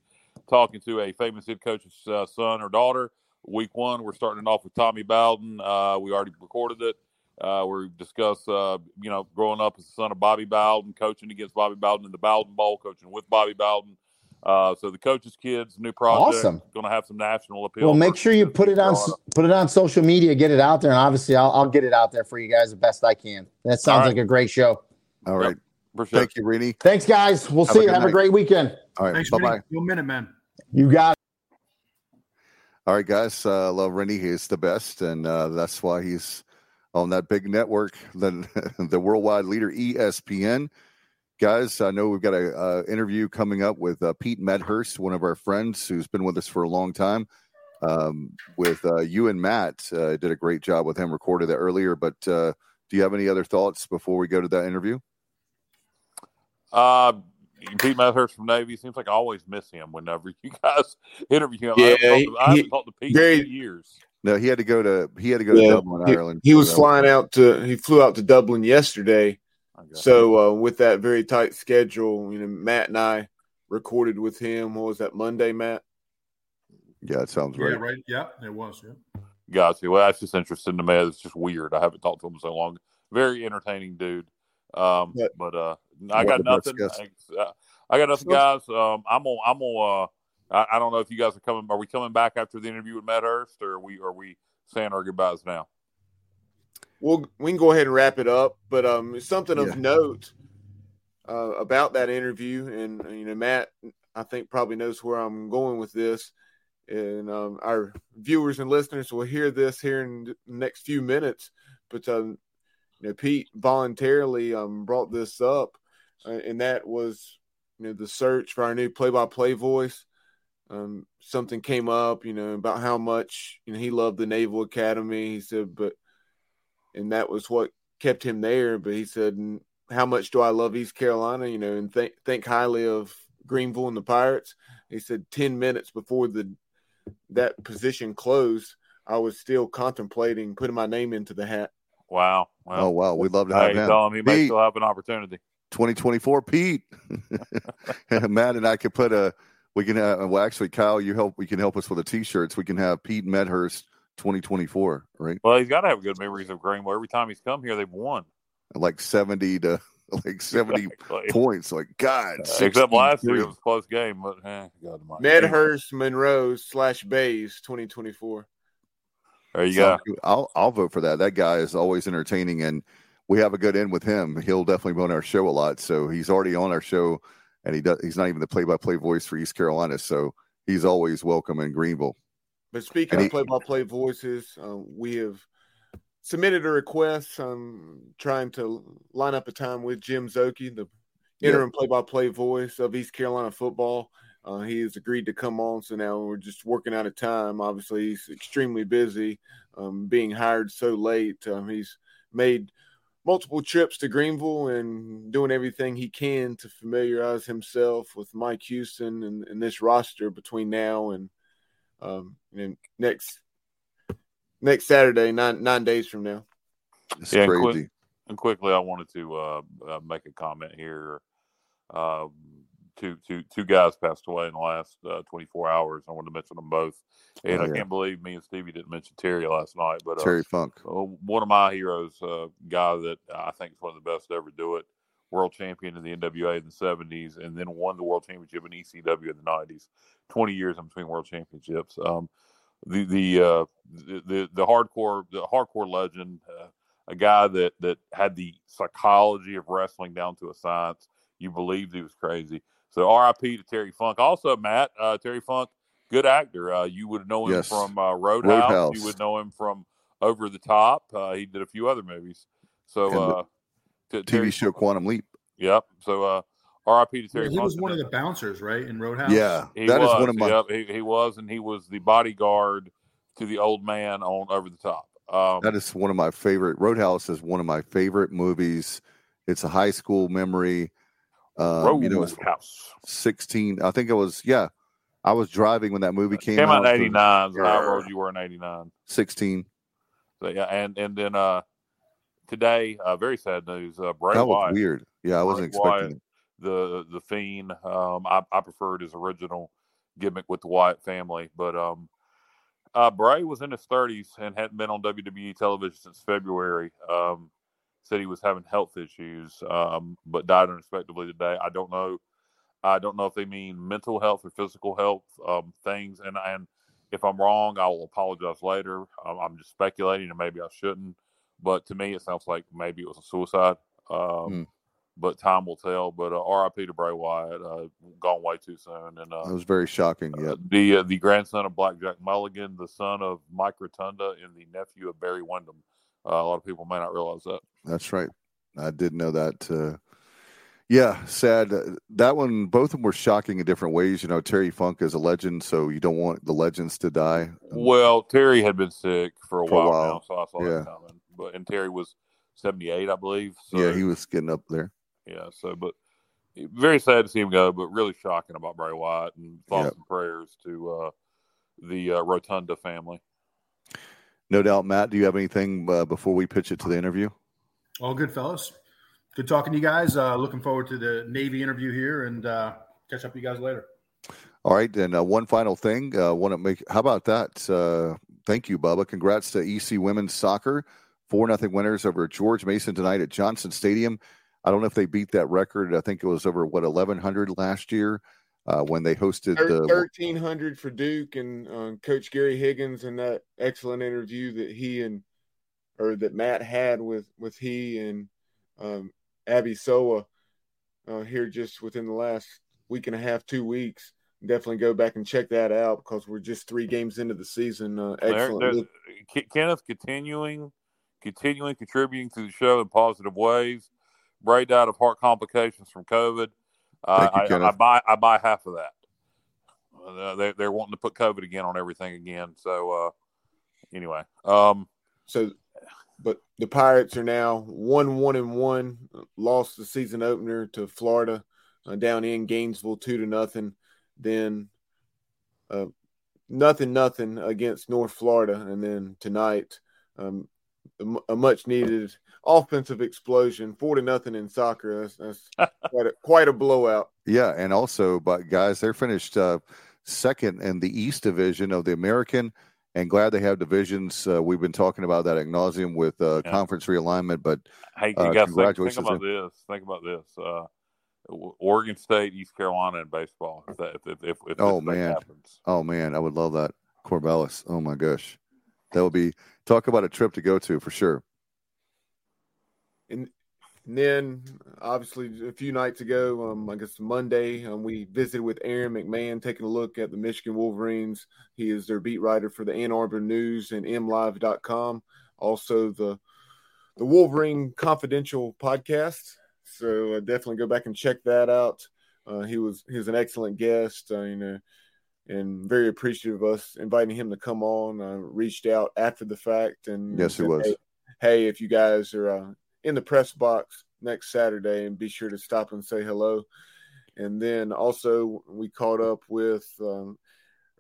talking to a famous head coach's uh, son or daughter. Week one, we're starting off with Tommy Bowden. Uh, we already recorded it. Uh, we discussed, uh, you know, growing up as the son of Bobby Bowden, coaching against Bobby Bowden in the Bowden Bowl, coaching with Bobby Bowden. Uh, so the coaches' kids, new project, awesome. Going to have some national appeal. Well, make sure you put it on put it on social media, get it out there, and obviously I'll, I'll get it out there for you guys the best I can. That sounds right. like a great show. All right, yep. Thank you, Rene. Thanks, guys. We'll have see you. Have night. a great weekend. All right, bye bye. One minute, man. You got. It. All right, guys. Uh, love Rene. He's the best, and uh, that's why he's on that big network, the *laughs* the worldwide leader, ESPN guys i know we've got a uh, interview coming up with uh, pete medhurst one of our friends who's been with us for a long time um, with uh, you and matt uh, did a great job with him recorded that earlier but uh, do you have any other thoughts before we go to that interview uh Pete Medhurst from Navy seems like I always miss him whenever *laughs* you guys interview him. Yeah, I haven't, talked, to, I haven't talked to Pete very, in years. No, he had to go to he had to go yeah, to Dublin, he, Ireland. He was flying out to he flew out to Dublin yesterday so uh, with that very tight schedule, you know, Matt and I recorded with him. What was that Monday, Matt? Yeah, it sounds right. Yeah, right. Yeah, it was. Yeah. Gotcha. Well, that's just interesting to me. It's just weird. I haven't talked to him so long. Very entertaining dude. Um, but, but uh, I got nothing. I, uh, I, got nothing, guys. Um, I'm on. I'm on. Uh, I, I, don't know if you guys are coming. Are we coming back after the interview with Matt Medhurst, or are we are we saying our goodbyes now? we'll we can go ahead and wrap it up. But um, something of yeah. note uh, about that interview, and you know, Matt, I think probably knows where I'm going with this, and um, our viewers and listeners will hear this here in the next few minutes. But um, you know, Pete voluntarily um brought this up, uh, and that was you know the search for our new play-by-play voice. Um, something came up, you know, about how much you know he loved the Naval Academy. He said, but and that was what kept him there. But he said, "How much do I love East Carolina? You know, and think think highly of Greenville and the Pirates." He said, 10 minutes before the that position closed, I was still contemplating putting my name into the hat. Wow! Well, oh wow, we'd love to have hey, him. Tell him he Pete, may still have an opportunity. 2024, Pete. *laughs* *laughs* Matt and I could put a. We can have. Well, actually, Kyle, you help. We can help us with the t-shirts. We can have Pete Medhurst 2024, right? Well, he's got to have good memories of Greenville. Every time he's come here, they've won. Like 70 to like 70 exactly. points. Like, God. Uh, except last year, it was a close game. But, eh, God, Medhurst, Monroe slash Bays 2024. There you so, go. I'll, I'll vote for that. That guy is always entertaining, and we have a good end with him. He'll definitely be on our show a lot. So he's already on our show, and he does. He's not even the play-by-play voice for East Carolina, so he's always welcome in Greenville. But speaking of play-by-play voices, um, we have submitted a request. I'm trying to line up a time with Jim Zoki, the interim yeah. play-by-play voice of East Carolina football. Uh, he has agreed to come on, so now we're just working out of time. Obviously, he's extremely busy, um, being hired so late. Um, he's made multiple trips to Greenville and doing everything he can to familiarize himself with Mike Houston and, and this roster between now and um, and next next Saturday, nine nine days from now. It's yeah, crazy. And, quick, and, quickly, I wanted to uh, uh, make a comment here. Um, two, two, two guys passed away in the last uh, 24 hours. I wanted to mention them both. And oh, yeah. I can't believe me and Stevie didn't mention Terry last night. But uh, Terry Funk, uh, one of my heroes, uh, guy that I think is one of the best to ever do it. World champion in the NWA in the 70s, and then won the world championship in ECW in the 90s. 20 years in between world championships. Um, the the, uh, the, the the hardcore the hardcore legend, uh, a guy that that had the psychology of wrestling down to a science. You believed he was crazy. So R.I.P. to Terry Funk. Also, Matt uh, Terry Funk, good actor. Uh, you would know him yes. from uh, Roadhouse. Roadhouse. You would know him from Over the Top. Uh, he did a few other movies. So uh, t- TV Terry show Funk. Quantum Leap. Yep. So uh, R.I.P. to Terry. Yeah, he Funk. was one of the bouncers, right, in Roadhouse. Yeah, he that was, is one of my. Yep, he, he, was, and he was the bodyguard to the old man on Over the Top. Um, that is one of my favorite. Roadhouse is one of my favorite movies. It's a high school memory. Um, you know, House. 16. I think it was, yeah. I was driving when that movie came, came out. in 89. So how old you were in 89? 16. So, yeah. And, and then uh, today, uh, very sad news. Uh, Bray that was Wyatt, weird. Yeah, I wasn't Bray expecting Wyatt, it. The, the Fiend. Um, I, I preferred his original gimmick with the Wyatt family. But um, uh, Bray was in his 30s and hadn't been on WWE television since February. Um, said he was having health issues, um, but died unexpectedly today. I don't know. I don't know if they mean mental health or physical health um, things, and and if I'm wrong, I will apologize later. I'm, I'm, just speculating, and maybe I shouldn't. But to me, it sounds like maybe it was a suicide. Um, mm. But time will tell. But uh, R.I.P. to Bray Wyatt, uh, gone way too soon. And uh, it was very shocking. Yeah, the uh, the grandson of Black Jack Mulligan, the son of Mike Rotunda, and the nephew of Barry Windham. Uh, a lot of people may not realize that. That's right. I did know that. Uh, yeah, sad. That one, both of them were shocking in different ways. You know, Terry Funk is a legend, so you don't want the legends to die. Well, Terry had been sick for a, for while, a while, now, so I saw yeah. that coming. But and Terry was seventy eight, I believe. So, yeah, he was getting up there. Yeah. So, but very sad to see him go, but really shocking about Bray Wyatt and thoughts yep. and prayers to uh, the uh, Rotunda family. No doubt, Matt. Do you have anything uh, before we pitch it to the interview? All good, fellas. Good talking to you guys. Uh, looking forward to the Navy interview here and uh, catch up with you guys later. All right, and uh, one final thing. Uh, Want to make? How about that? Uh, thank you, Bubba. Congrats to EC Women's Soccer, four nothing winners over George Mason tonight at Johnson Stadium. I don't know if they beat that record. I think it was over what eleven hundred last year uh, when they hosted the thirteen hundred for Duke and uh, Coach Gary Higgins and that excellent interview that he and or that Matt had with with he and um, Abby Soa uh, here just within the last week and a half, two weeks. Definitely go back and check that out because we're just three games into the season. Uh, excellent. Kenneth continuing, continuing contributing to the show in positive ways. Bray died of heart complications from COVID. Uh, you, I, I, buy I buy half of that. Uh, they, they're wanting to put COVID again on everything again. So uh, anyway, um, so but the Pirates are now one one and one. Lost the season opener to Florida uh, down in Gainesville two to nothing. Then uh, nothing nothing against North Florida, and then tonight um, a, a much needed offensive explosion, four to nothing in soccer. That's, that's *laughs* quite, a, quite a blowout. Yeah, and also, but guys, they're finished uh, second in the East Division of the American. And glad they have divisions. Uh, we've been talking about that at nauseum with uh, yeah. conference realignment. But hey, you uh, guys think, think, about this. Think about this. Uh, Oregon State, East Carolina in baseball. If that, if, if, if oh man, happens. oh man, I would love that. Corvallis. Oh my gosh, that would be talk about a trip to go to for sure. And, and then, obviously, a few nights ago, um, I guess Monday, um, we visited with Aaron McMann, taking a look at the Michigan Wolverines. He is their beat writer for the Ann Arbor News and MLive.com. Also, the the Wolverine Confidential podcast. So uh, definitely go back and check that out. Uh, he was he was an excellent guest. Uh, you know, and very appreciative of us inviting him to come on. I reached out after the fact and yes, he was. Hey, hey, if you guys are uh, in the press box next Saturday, and be sure to stop and say hello. And then also we caught up with, um,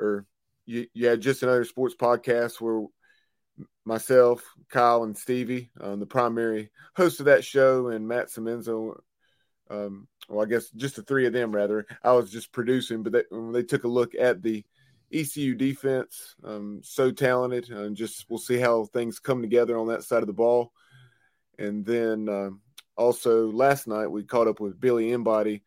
or had just another sports podcast where myself, Kyle, and Stevie, um, the primary host of that show, and Matt Semenzo. Um, well, I guess just the three of them, rather. I was just producing, but they, they took a look at the ECU defense. Um, so talented, and just we'll see how things come together on that side of the ball. And then uh, also last night we caught up with Billy Embody,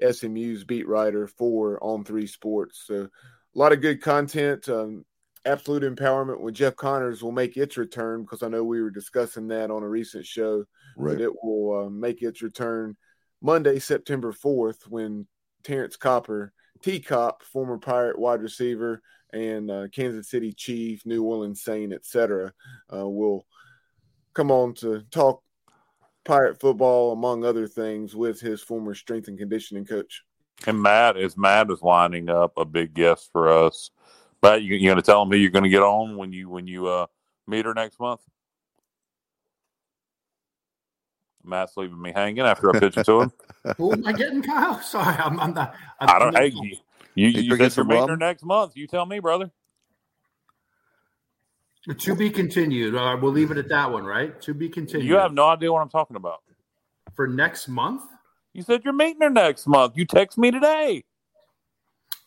SMU's beat writer for On Three Sports. So a lot of good content. Um, Absolute Empowerment with Jeff Connors will make its return because I know we were discussing that on a recent show. Right. But it will uh, make its return Monday, September 4th, when Terrence Copper, T Cop, former Pirate wide receiver, and uh, Kansas City Chief, New Orleans Saint, etc., uh, will come on to talk Pirate football, among other things, with his former strength and conditioning coach. And Matt is Matt is lining up a big guest for us. But you, you going to tell him who you're going to get on when you when you uh, meet her next month? Matt's leaving me hanging after I pitch it to him. *laughs* Who am I getting, Kyle? Sorry, I'm, I'm not. I'm, I do not. Hey, you, you, you said you're meeting her next month. You tell me, brother. To be continued. Uh, we'll leave it at that one, right? To be continued. You have no idea what I'm talking about. For next month? You said you're meeting her next month. You text me today.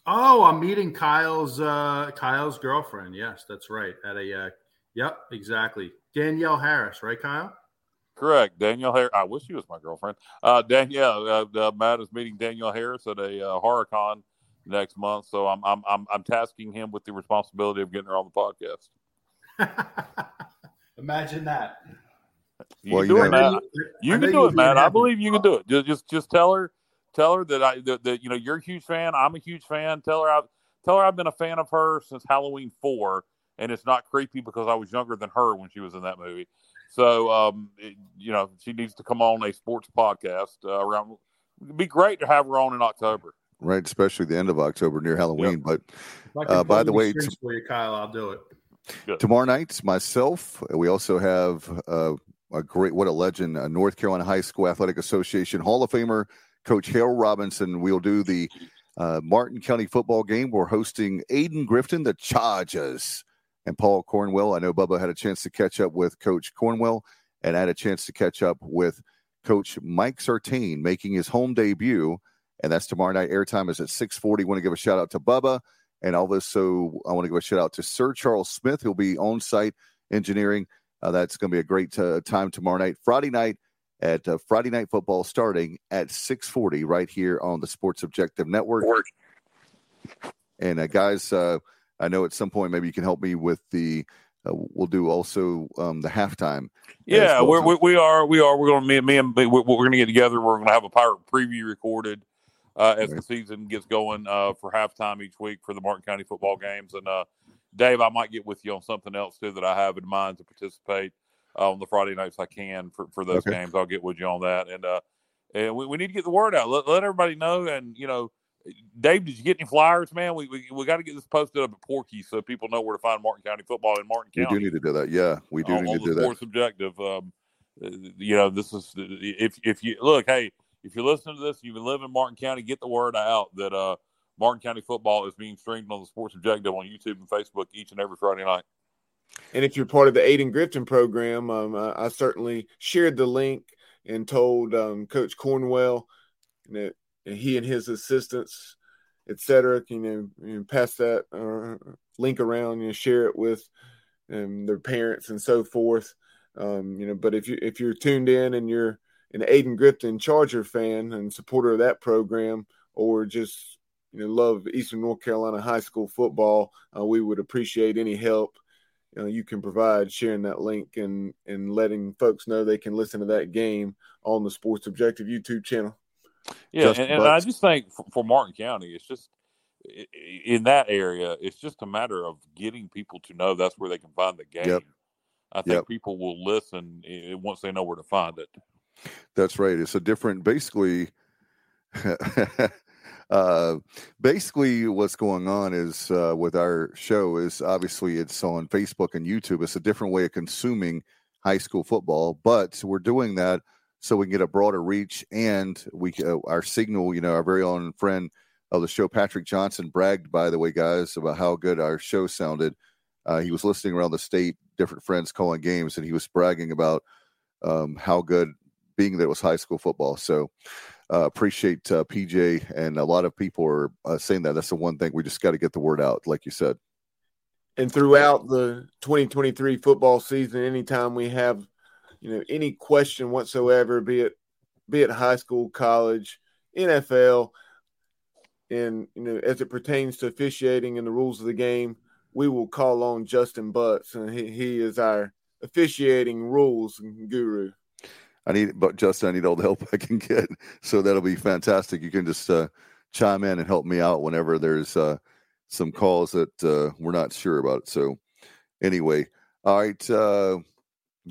Oh, I'm meeting Kyle's uh, Kyle's girlfriend. Yes, that's right. At a uh, yep, exactly. Danielle Harris, right, Kyle? Correct. Danielle Harris. I wish she was my girlfriend. Uh, Danielle, uh, uh, Matt is meeting Danielle Harris at a uh, HorrorCon next month, so I'm, I'm I'm I'm tasking him with the responsibility of getting her on the podcast. *laughs* Imagine that. You well, can do it, Matt. You, can do it, Matt. I believe you can do it. Just just just tell her tell her that I that, that, you know you're a huge fan. I'm a huge fan. Tell her I tell her I've been a fan of her since Halloween four, and it's not creepy because I was younger than her when she was in that movie. So um, it, you know she needs to come on a sports podcast uh, around. It'd be great to have her on in October. Right, especially the end of October near Halloween. Yep. But uh, by the way, t- for you, Kyle, I'll do it. Good. Tomorrow night, myself. We also have uh, a great, what a legend, a North Carolina High School Athletic Association Hall of Famer Coach Harold Robinson. We'll do the uh, Martin County football game. We're hosting Ayden Grifton, the Chargers, and Paul Cornwell. I know Bubba had a chance to catch up with Coach Cornwell, and I had a chance to catch up with Coach Mike Sartain making his home debut. And that's tomorrow night. Airtime is at 640. Want to give a shout out to Bubba. And also, I want to give a shout out to Sir Charles Smith, who'll be on site engineering. Uh, that's going to be a great uh, time tomorrow night. Friday night, at uh, Friday Night Football starting at 6:40 right here on the Sports Objective Network. And uh, guys, uh, I know at some point maybe you can help me with the. Uh, we'll do also um, the halftime. Yeah, we're, we, we are we are we're going to me, me and we're, we're going to get together. We're going to have a pirate preview recorded uh, as the season gets going uh, for halftime each week for the Martin County football games. And Dave, I might get with you on something else too that I have in mind to participate on the Friday nights I can for, for those okay. games. I'll get with you on that. And uh, and we, we need to get the word out. Let, let everybody know. And you know, Dave, did you get any flyers, man? We we, we got to get this posted up at Porky so people know where to find Martin County football in Martin County. We do need to do that. Yeah, we do need to do that. Sports objective. Um, uh, you know, this is if if you look, hey, if you're listening to this, you live in Martin County, get the word out that uh, Martin County football is being streamed on the Sports Objective on YouTube and Facebook each and every Friday night. And if you're part of the Ayden Grifton program, um, I, I, certainly shared the link and told um, Coach Cornwell that he and his assistants, et cetera, can you know, you know pass that uh, link around, you know, share it with um, their parents and so forth. Um, you know, but if you if you're tuned in and you're an Ayden Grifton Charger fan and supporter of that program, or just you know love Eastern North Carolina high school football, uh, we would appreciate any help you, know, you can provide sharing that link and and letting folks know they can listen to that game on the Sports Objective YouTube channel. Yeah, and, and, I just think for, for, Martin County, it's just in that area, it's just a matter of getting people to know that's where they can find the game. Yep. I think yep. people will listen once they know where to find it. That's right. It's a different, basically. *laughs* uh, basically, what's going on is uh, with our show is obviously it's on Facebook and YouTube. It's a different way of consuming high school football, but we're doing that so we can get a broader reach and we uh, our signal. You know, our very own friend of the show, Patrick Johnson, bragged by the way, guys, about how good our show sounded. Uh, he was listening around the state, different friends calling games, and he was bragging about um, how good being that it was high school football. So uh, appreciate uh, PJ, and a lot of people are uh, saying that. That's the one thing we just got to get the word out, like you said. And throughout the 2023 football season, anytime we have, you know, any question whatsoever, be it be it high school, college, NFL, and you know, as it pertains to officiating and the rules of the game, we will call on Justin Butts, and he, he is our officiating rules guru. I need, but Justin, I need all the help *laughs* I can get. So that'll be fantastic. You can just uh, chime in and help me out whenever there's uh, some calls that uh, we're not sure about. So anyway, all right, uh,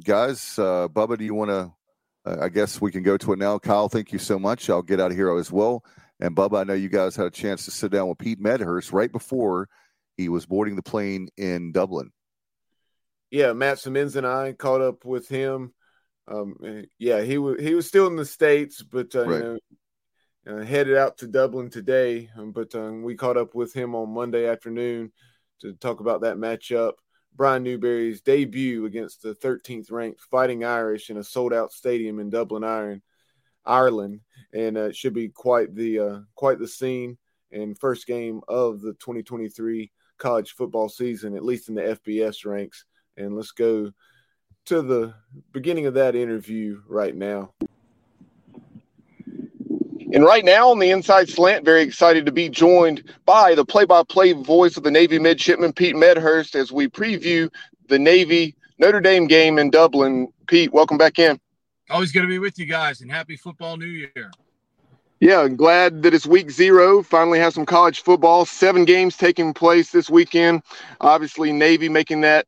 guys. Uh, Bubba, do you want to? I guess we can go to it now. Kyle, thank you so much. I'll get out of here as well. And Bubba, I know you guys had a chance to sit down with Pete Medhurst right before he was boarding the plane in Dublin. Yeah, Matt Simmons and I caught up with him um, yeah, he was he was still in the states, but uh, right. you know, uh, headed out to Dublin today. Um, but um, we caught up with him on Monday afternoon to talk about that matchup. Brian Newberry's debut against the 13th ranked Fighting Irish in a sold out stadium in Dublin, Ireland, Ireland, and uh, it should be quite the uh, quite the scene and first game of the 2023 college football season, at least in the FBS ranks. And let's go to the beginning of that interview right now. And right now on the inside slant, very excited to be joined by the play by play voice of the Navy midshipman, Pete Medhurst, as we preview the Navy Notre Dame game in Dublin. Pete, welcome back in. Always going to be with you guys and happy football new year. Yeah, glad that it's week zero. Finally have some college football. Seven games taking place this weekend. Obviously, Navy making that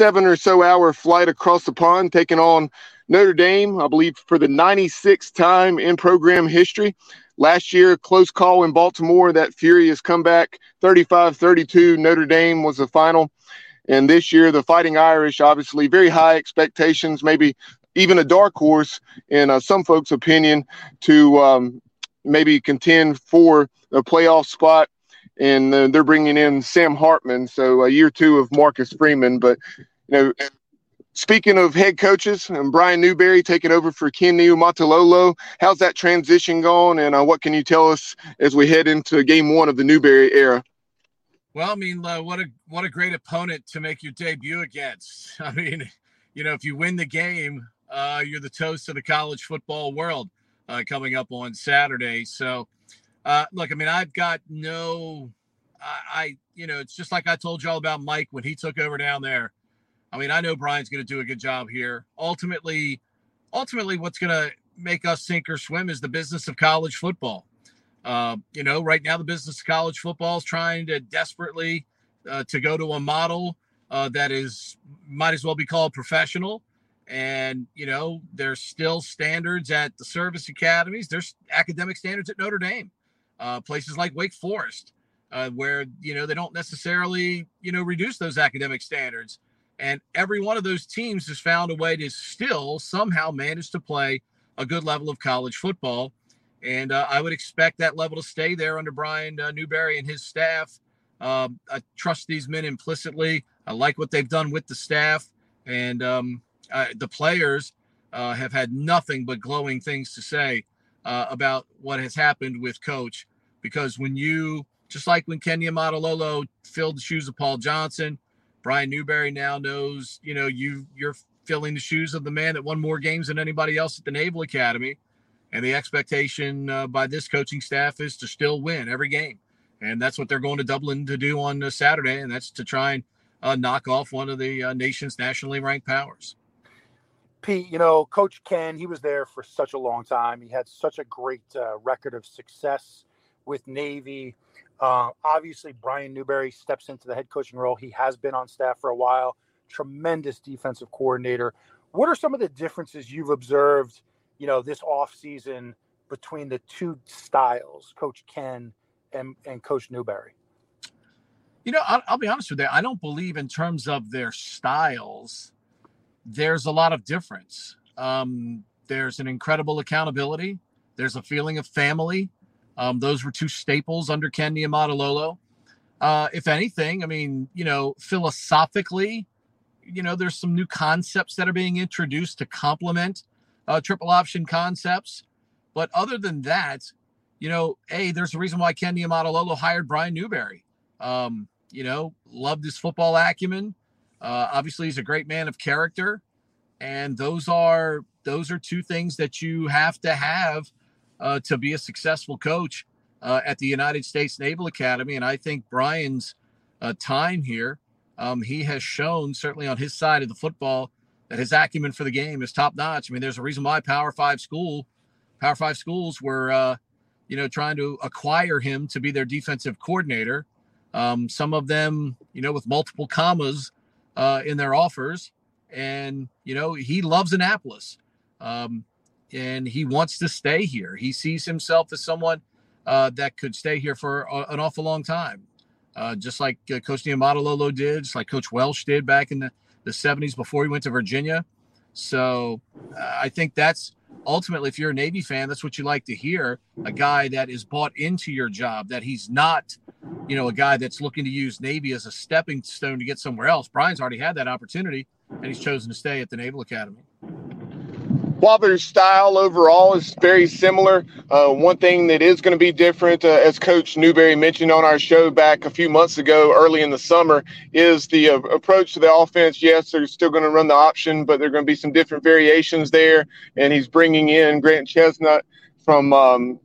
seven or so hour flight across the pond, taking on Notre Dame, I believe, for the 96th time in program history. Last year, close call in Baltimore, that furious comeback, 35 32. Notre Dame was the final. And this year, the Fighting Irish, obviously, very high expectations, maybe even a dark horse in uh, some folks' opinion to um, maybe contend for a playoff spot. And uh, they're bringing in Sam Hartman, so a year two of Marcus Freeman. But you know, speaking of head coaches, and Brian Newberry taking over for Ken Niumatalolo, how's that transition going? And uh, what can you tell us as we head into Game One of the Newberry era? Well, I mean, uh, what a what a great opponent to make your debut against. *laughs* I mean, you know, if you win the game, uh, you're the toast of the college football world uh, coming up on Saturday. So, uh, look, I mean, I've got no, I, I, you know, it's just like I told y'all about Mike when he took over down there. I mean, I know Brian's going to do a good job here. Ultimately, ultimately, what's going to make us sink or swim is the business of college football. Uh, you know, right now the business of college football is trying to desperately uh, to go to a model uh, that is might as well be called professional. And, you know, there's still standards at the service academies. There's academic standards at Notre Dame, uh, places like Wake Forest, uh, where, you know, they don't necessarily, you know, reduce those academic standards. And every one of those teams has found a way to still somehow manage to play a good level of college football. And uh, I would expect that level to stay there under Brian uh, Newberry and his staff. Um, I trust these men implicitly. I like what they've done with the staff. And, um, uh, the players uh, have had nothing but glowing things to say uh, about what has happened with Coach. Because when you, just like when Ken Niumatalolo filled the shoes of Paul Johnson, Brian Newberry now knows, you know, you you're filling the shoes of the man that won more games than anybody else at the Naval Academy. And the expectation uh, by this coaching staff is to still win every game. And that's what they're going to Dublin to do on uh, Saturday. And that's to try and uh, knock off one of the uh, nation's nationally ranked powers. Pete, you know, Coach Ken, he was there for such a long time. He had such a great uh, record of success with Navy. Uh, obviously, Brian Newberry steps into the head coaching role. He has been on staff for a while, tremendous defensive coordinator. What are some of the differences you've observed, you know, this offseason between the two styles, Coach Ken and, and Coach Newberry? You know, I'll, I'll be honest with you. I don't believe in terms of their styles there's a lot of difference. Um, there's an incredible accountability. There's a feeling of family. Um, those were two staples under Ken Niumatalolo. Uh, if anything, I mean, you know, philosophically, you know, there's some new concepts that are being introduced to complement uh, triple option concepts. But other than that, you know, hey, there's a reason why Ken Niumatalolo hired Brian Newberry. Um, you know, loved his football acumen. Uh, obviously, he's a great man of character, and those are those are two things that you have to have uh, to be a successful coach uh, at the United States Naval Academy. And I think Brian's uh, time here, um, he has shown certainly on his side of the football that his acumen for the game is top notch. I mean, there's a reason why Power Five school, Power Five schools were, uh, you know, trying to acquire him to be their defensive coordinator. Um, some of them, you know, with multiple commas uh, in their offers. And, you know, he loves Annapolis um, and he wants to stay here. He sees himself as someone uh, that could stay here for a, an awful long time, uh, just like uh, Coach Niumatalolo did, just like Coach Welsh did back in the, the 70s before he went to Virginia. So uh, I think that's ultimately, if you're a Navy fan, that's what you like to hear a guy that is bought into your job, that he's not, you know, a guy that's looking to use Navy as a stepping stone to get somewhere else. Brian's already had that opportunity and he's chosen to stay at the Naval Academy. While their style overall is very similar, uh, one thing that is going to be different, uh, as Coach Newberry mentioned on our show back a few months ago, early in the summer, is the uh, approach to the offense. Yes, they're still going to run the option, but there are going to be some different variations there. And he's bringing in Grant Chesnut from um,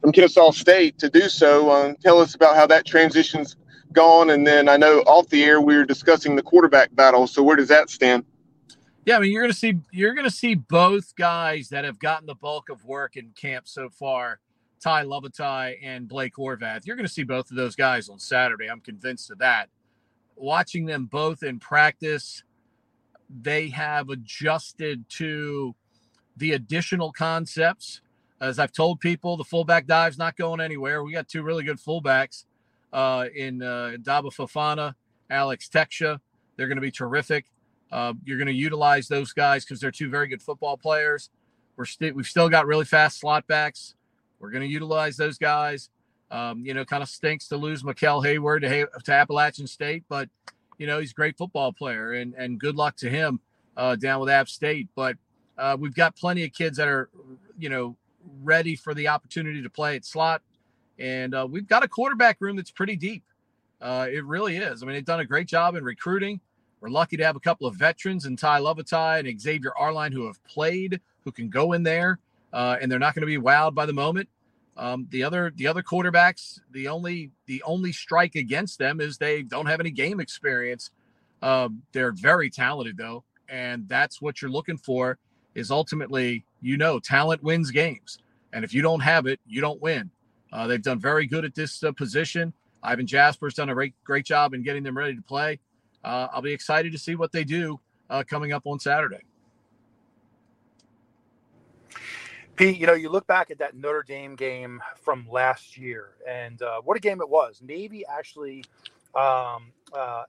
from Kennesaw State to do so. Uh, tell us about how that transition's gone, and then I know off the air we were discussing the quarterback battle. So where does that stand? Yeah, I mean, you're gonna see you're gonna see both guys that have gotten the bulk of work in camp so far, Tai Lavatai and Blake Horvath. You're gonna see both of those guys on Saturday. I'm convinced of that. Watching them both in practice, they have adjusted to the additional concepts. As I've told people, the fullback dive's not going anywhere. We got two really good fullbacks uh, in uh, Daba Fofana, Alex Tecza. They're going to be terrific. Uh, you're going to utilize those guys because they're two very good football players. We're still we've still got really fast slot backs. We're going to utilize those guys. Um, you know, kind of stinks to lose Maquel Haywood to, to Appalachian State, but you know he's a great football player, and and good luck to him uh, down with App State. But uh, we've got plenty of kids that are, you know, ready for the opportunity to play at slot, and uh, we've got a quarterback room that's pretty deep. Uh, it really is. I mean, they've done a great job in recruiting. We're lucky to have a couple of veterans in Tai Lavatai and Xavier Arline who have played, who can go in there, uh, and they're not going to be wowed by the moment. Um, the other the other quarterbacks, the only the only strike against them is they don't have any game experience. Uh, they're very talented though, and that's what you're looking for. Is ultimately, you know, talent wins games, and if you don't have it, you don't win. Uh, they've done very good at this uh, position. Ivan Jasper's done a great great job in getting them ready to play uh, I'll be excited to see what they do uh, coming up on Saturday. Pete, you know, you look back at that Notre Dame game from last year, and uh, what a game it was. Navy actually um, uh,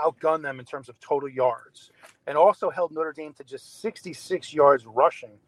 outgunned them in terms of total yards and also held Notre Dame to just 66 yards rushing,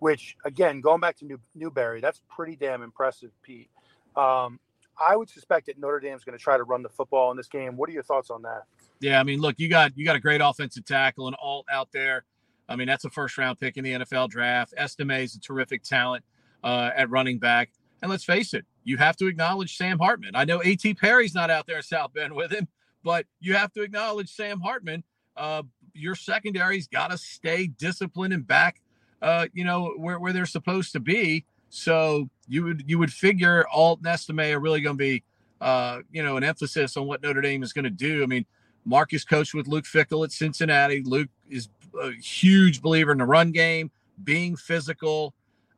which, again, going back to New- Newberry, that's pretty damn impressive, Pete. Um, I would suspect that Notre Dame's going to try to run the football in this game. What are your thoughts on that? Yeah, I mean, look, you got you got a great offensive tackle and all out there. I mean, that's a first round pick in the NFL draft. Estime is a terrific talent uh, at running back. And let's face it, you have to acknowledge Sam Hartman. I know A.T. Perry's not out there in South Bend with him, but you have to acknowledge Sam Hartman. Uh, your secondary's got to stay disciplined and back, uh, you know, where, where they're supposed to be. So you would you would figure Alt and Estime are really going to be, uh, you know, an emphasis on what Notre Dame is going to do. I mean, Marcus coached with Luke Fickell at Cincinnati. Luke is a huge believer in the run game, being physical.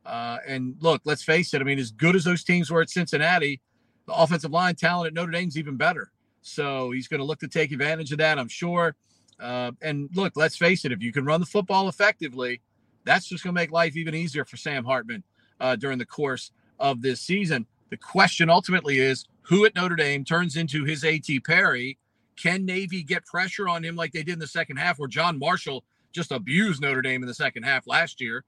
Uh, and look, let's face it. I mean, as good as those teams were at Cincinnati, the offensive line talent at Notre Dame's even better. So he's going to look to take advantage of that, I'm sure. Uh, and look, let's face it. If you can run the football effectively, that's just going to make life even easier for Sam Hartman uh, during the course of this season. The question ultimately is who at Notre Dame turns into his A.T. Perry can Navy get pressure on him like they did in the second half, where John Marshall just abused Notre Dame in the second half last year?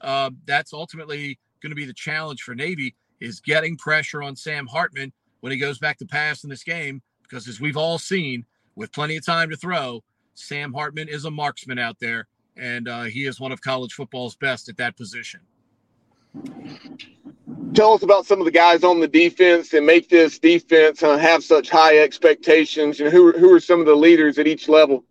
Uh, that's ultimately going to be the challenge for Navy is getting pressure on Sam Hartman when he goes back to pass in this game. Because as we've all seen, with plenty of time to throw, Sam Hartman is a marksman out there, and uh, he is one of college football's best at that position. Tell us about some of the guys on the defense and make this defense uh, have such high expectations. And who who are some of the leaders at each level?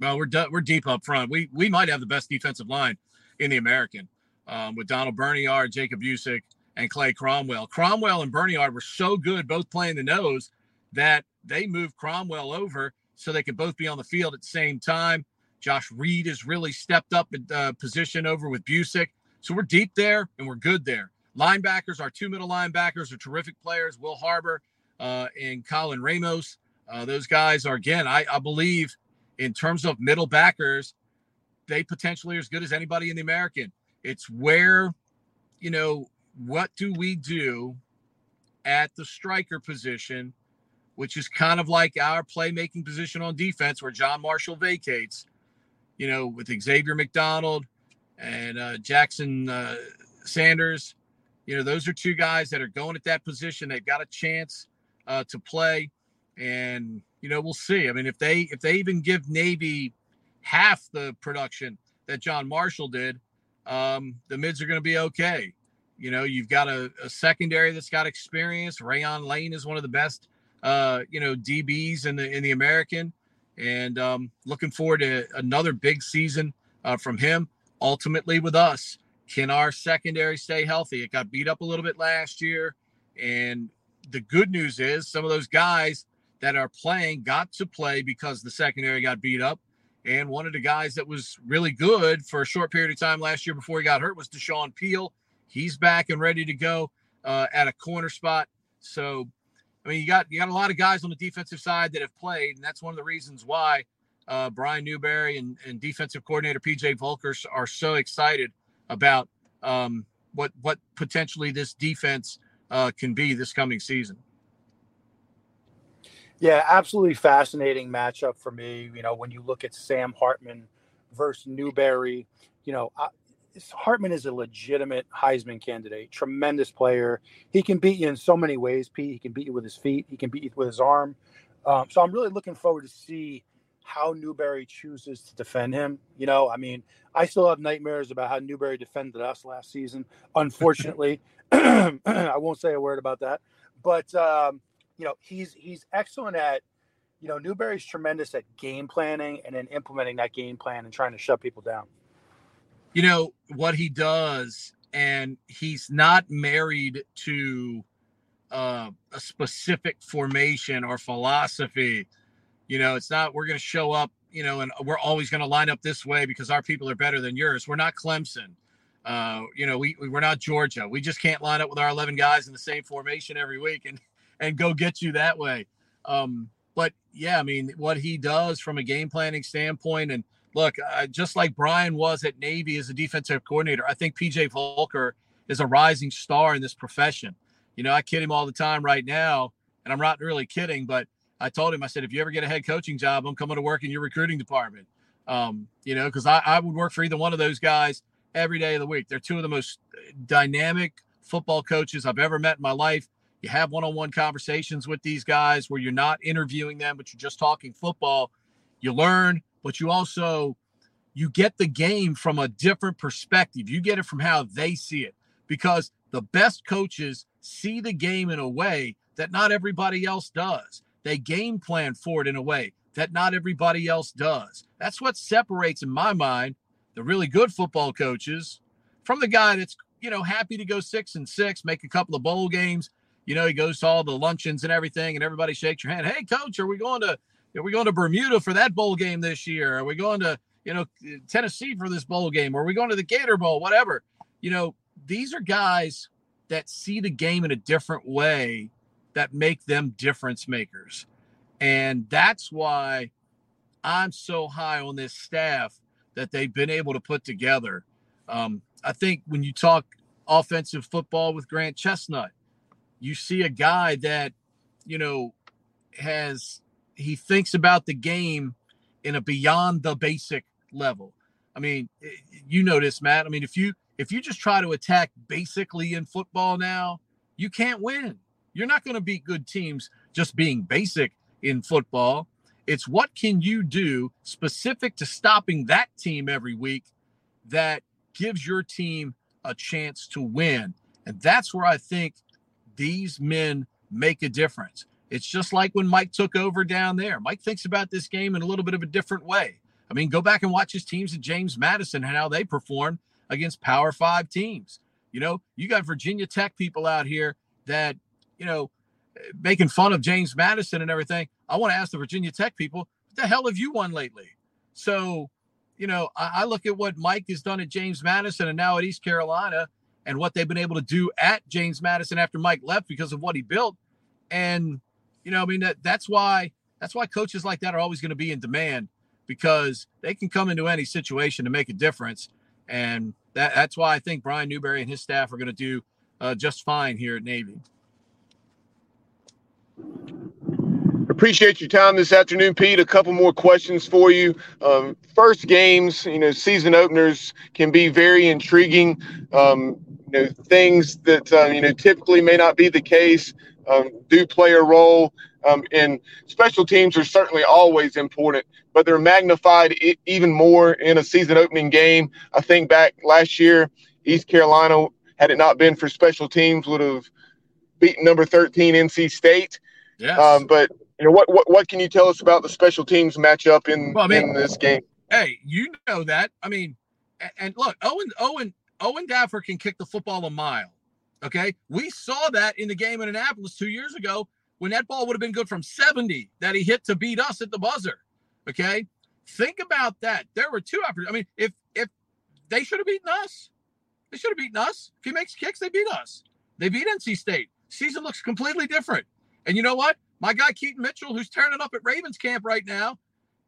Well, we're we're deep up front. We we might have the best defensive line in the American um, with Donald Berniard, Jacob Busick, and Clay Cromwell. Cromwell and Berniard were so good, both playing the nose, that they moved Cromwell over so they could both be on the field at the same time. Josh Reed has really stepped up in uh, position over with Busick. So we're deep there and we're good there. Linebackers, our two middle linebackers are terrific players. Will Harbor uh, and Colin Ramos. Uh, those guys are, again, I, I believe in terms of middle backers, they potentially are as good as anybody in the American. It's where, you know, what do we do at the striker position, which is kind of like our playmaking position on defense where John Marshall vacates, you know, with Xavier McDonald and uh, Jackson uh, Sanders. You know, those are two guys that are going at that position. They've got a chance uh, to play, and you know, we'll see. I mean, if they if they even give Navy half the production that John Marshall did, um, the mids are going to be okay. You know, you've got a, a, secondary that's got experience. Rayuan Lane is one of the best, uh, you know, DBs in the in the American, and um, looking forward to another big season uh, from him. Ultimately, with us, can our secondary stay healthy? It got beat up a little bit last year, and the good news is some of those guys that are playing got to play because the secondary got beat up. And one of the guys that was really good for a short period of time last year before he got hurt was Dashaun Peele. He's back and ready to go uh, at a corner spot. So, I mean, you got you got a lot of guys on the defensive side that have played, and that's one of the reasons why uh, Brian Newberry and, and defensive coordinator PJ Volkers are so excited about um, what what potentially this defense uh, can be this coming season. Yeah, absolutely fascinating matchup for me. You know, when you look at Sam Hartman versus Newberry, you know, I, Hartman is a legitimate Heisman candidate, tremendous player. He can beat you in so many ways, Pete. He can beat you with his feet, he can beat you with his arm. Um, so I'm really looking forward to see how Newberry chooses to defend him. You know, I mean, I still have nightmares about how Newberry defended us last season. Unfortunately, *laughs* *clears throat* I won't say a word about that. But um, you know, he's he's excellent at, you know, Newberry's tremendous at game planning and then implementing that game plan and trying to shut people down. You know what he does, and he's not married to uh, a specific formation or philosophy. You know, it's not we're going to show up, you know, and we're always going to line up this way because our people are better than yours. We're not Clemson. Uh, you know, we we're not Georgia. We just can't line up with our 11 guys in the same formation every week and *laughs* and go get you that way. Um, but yeah, I mean, what he does from a game planning standpoint, and look, just like Brian was at Navy as a defensive coordinator, I think PJ Volker is a rising star in this profession. You know, I kid him all the time right now, and I'm not really kidding, but I told him, I said, if you ever get a head coaching job, I'm coming to work in your recruiting department. Um, you know, because I, I would work for either one of those guys every day of the week. They're two of the most dynamic football coaches I've ever met in my life. You have one on one conversations with these guys where you're not interviewing them, but you're just talking football. You learn, but you also you get the game from a different perspective. You get it from how they see it because the best coaches see the game in a way that not everybody else does. They game plan for it in a way that not everybody else does. That's what separates, in my mind, the really good football coaches from the guy that's, you know, happy to go six and six, make a couple of bowl games, you know, he goes to all the luncheons and everything, and everybody shakes your hand. Hey, coach, are we going to are we going to Bermuda for that bowl game this year? Are we going to you know Tennessee for this bowl game? Are we going to the Gator Bowl? Whatever. You know, these are guys that see the game in a different way that make them difference makers, and that's why I'm so high on this staff that they've been able to put together. Um, I think when you talk offensive football with Grant Chesnut, you see a guy that, you know, has he thinks about the game in a beyond the basic level. I mean, you know this, Matt. I mean, if you if you just try to attack basically in football now, you can't win. You're not going to beat good teams just being basic in football. It's what can you do specific to stopping that team every week that gives your team a chance to win. And that's where I think these men make a difference. It's just like when Mike took over down there. Mike thinks about this game in a little bit of a different way. I mean, go back and watch his teams at James Madison and how they performed against Power Five teams. You know, you got Virginia Tech people out here that, you know, making fun of James Madison and everything. I want to ask the Virginia Tech people, what the hell have you won lately? So, you know, I, I look at what Mike has done at James Madison and now at East Carolina and what they've been able to do at James Madison after Mike left because of what he built. And, you know, I mean, that, that's why that's why coaches like that are always going to be in demand because they can come into any situation to make a difference. And that, that's why I think Brian Newberry and his staff are going to do uh, just fine here at Navy. Appreciate your time this afternoon, Pete. A couple more questions for you. Um, first games, you know, season openers can be very intriguing. Um, you know, things that uh, you know typically may not be the case um, do play a role. Um, and special teams are certainly always important, but they're magnified I- even more in a season opening game. I think back last year, East Carolina, had it not been for special teams, would have beaten number 13 NC State. Yes. Um, but you know what, what what can you tell us about the special teams matchup in, well, I mean, in this game? Hey, you know that. I mean, and look, Owen Owen Owen Daffer can kick the football a mile. Okay, we saw that in the game in Annapolis two years ago when that ball would have been good from 70 that he hit to beat us at the buzzer. Okay, think about that. There were two opportunities. I mean, if if they should have beaten us, they should have beaten us. If he makes kicks, they beat us. They beat NC State. Season looks completely different. And you know what? My guy Keaton Mitchell, who's turning up at Ravens camp right now,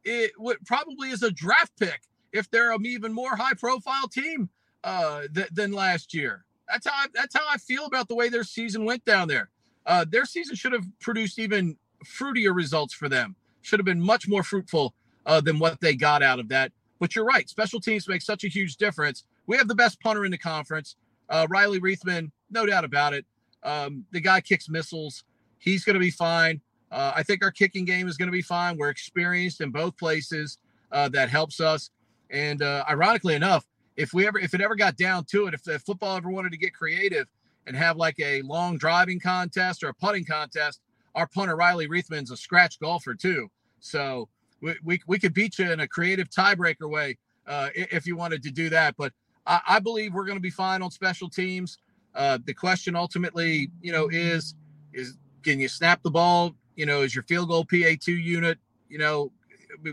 it would probably is a draft pick if they're an even more high profile team uh, th- than last year. That's how I, that's how I feel about the way their season went down there. Uh, their season should have produced even fruitier results for them. Should have been much more fruitful uh, than what they got out of that. But you're right. Special teams make such a huge difference. We have the best punter in the conference. Uh, Riley Riethman, no doubt about it. Um, the guy kicks missiles. He's going to be fine. Uh, I think our kicking game is going to be fine. We're experienced in both places. Uh, that helps us. And uh, ironically enough, if we ever, if it ever got down to it, if, if football ever wanted to get creative and have like a long driving contest or a putting contest, our punter Riley Riethman's a scratch golfer too. So we, we, we could beat you in a creative tiebreaker way uh, if you wanted to do that. But I, I believe we're going to be fine on special teams. Uh, the question ultimately, you know, is is can you snap the ball? You know, is your field goal PAT unit? You know,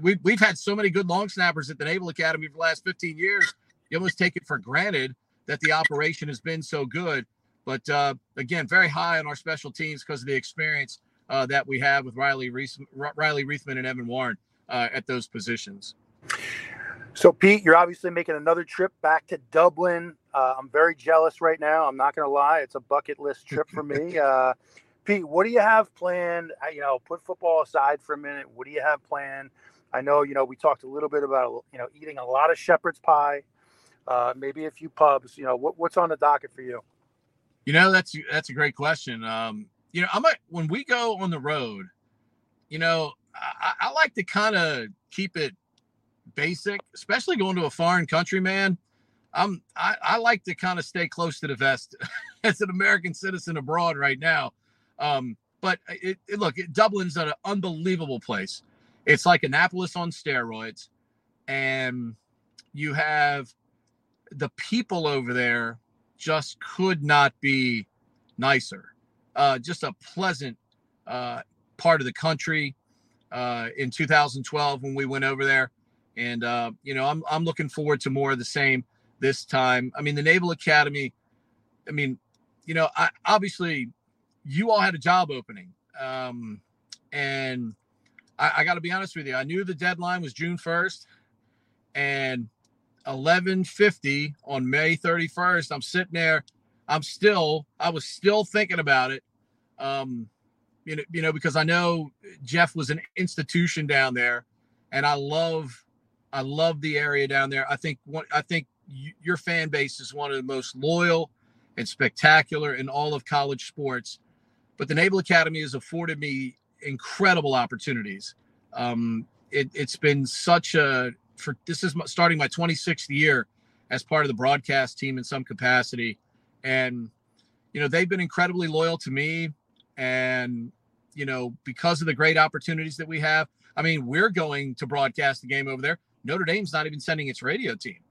we, we've had so many good long snappers at the Naval Academy for the last 15 years. You almost take it for granted that the operation has been so good. But uh, again, very high on our special teams because of the experience uh, that we have with Riley Reith- Riley Riethman and Evan Warren uh, at those positions. So, Pete, you're obviously making another trip back to Dublin. Uh, I'm very jealous right now. I'm not going to lie; it's a bucket list trip for me. *laughs* Pete, what do you have planned? You know, put football aside for a minute. What do you have planned? I know, you know, we talked a little bit about, you know, eating a lot of shepherd's pie, uh, maybe a few pubs. You know, what, what's on the docket for you? You know, that's that's a great question. Um, you know, I'm a, when we go on the road, you know, I, I like to kind of keep it basic, especially going to a foreign country, man. I'm I, I like to kind of stay close to the vest *laughs* as an American citizen abroad right now. Um, but it, it, look, it, Dublin's an unbelievable place. It's like Annapolis on steroids, and you have the people over there just could not be nicer. Uh, just a pleasant uh, part of the country. Uh, in 2012 when we went over there, and uh, you know I'm I'm looking forward to more of the same this time. I mean, the Naval Academy. I mean, you know, I obviously you all had a job opening. Um, and I, I got to be honest with you, I knew the deadline was June 1st and 1150 on May 31st. I'm sitting there. I'm still, I was still thinking about it. Um, you know, you know, because I know Jeff was an institution down there, and I love, I love the area down there. I think what I think your fan base is one of the most loyal and spectacular in all of college sports. But the Naval Academy has afforded me incredible opportunities. Um, it, has been such a for this is starting my 26th year as part of the broadcast team in some capacity, and you know they've been incredibly loyal to me, and you know because of the great opportunities that we have. I mean, we're going to broadcast the game over there. Notre Dame's not even sending its radio team,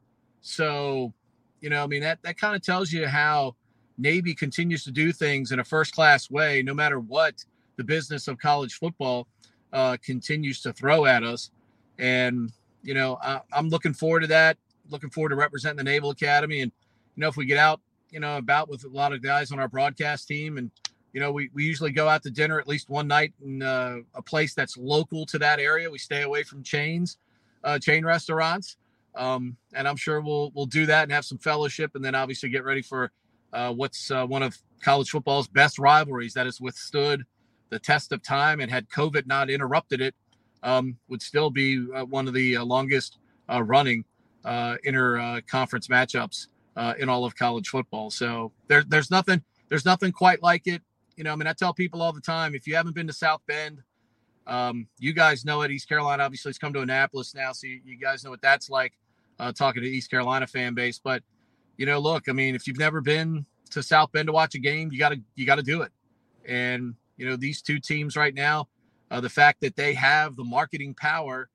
so you know, I mean that that kind of tells you how Navy continues to do things in a first class way, no matter what the business of college football uh, continues to throw at us. And, you know, I, I'm looking forward to that. Looking forward to representing the Naval Academy. And, you know, if we get out, you know, about with a lot of guys on our broadcast team and, you know, we, we usually go out to dinner at least one night in uh, a place that's local to that area. We stay away from chains, uh, chain restaurants. Um, and I'm sure we'll we'll do that and have some fellowship, and then obviously get ready for uh, what's uh, one of college football's best rivalries that has withstood the test of time and had COVID not interrupted it, um, would still be uh, one of the uh, longest uh, running uh, inter conference matchups in all of college football. So there, there's nothing there's nothing quite like it. You know, I mean, I tell people all the time if you haven't been to South Bend, um, you guys know it. East Carolina obviously has come to Annapolis now, so you, you guys know what that's like. talking to East Carolina fan base, but you know, look, I mean, if you've never been to South Bend to watch a game, you got to you got to do it. And you know, these two teams right now, uh, the fact that they have the marketing power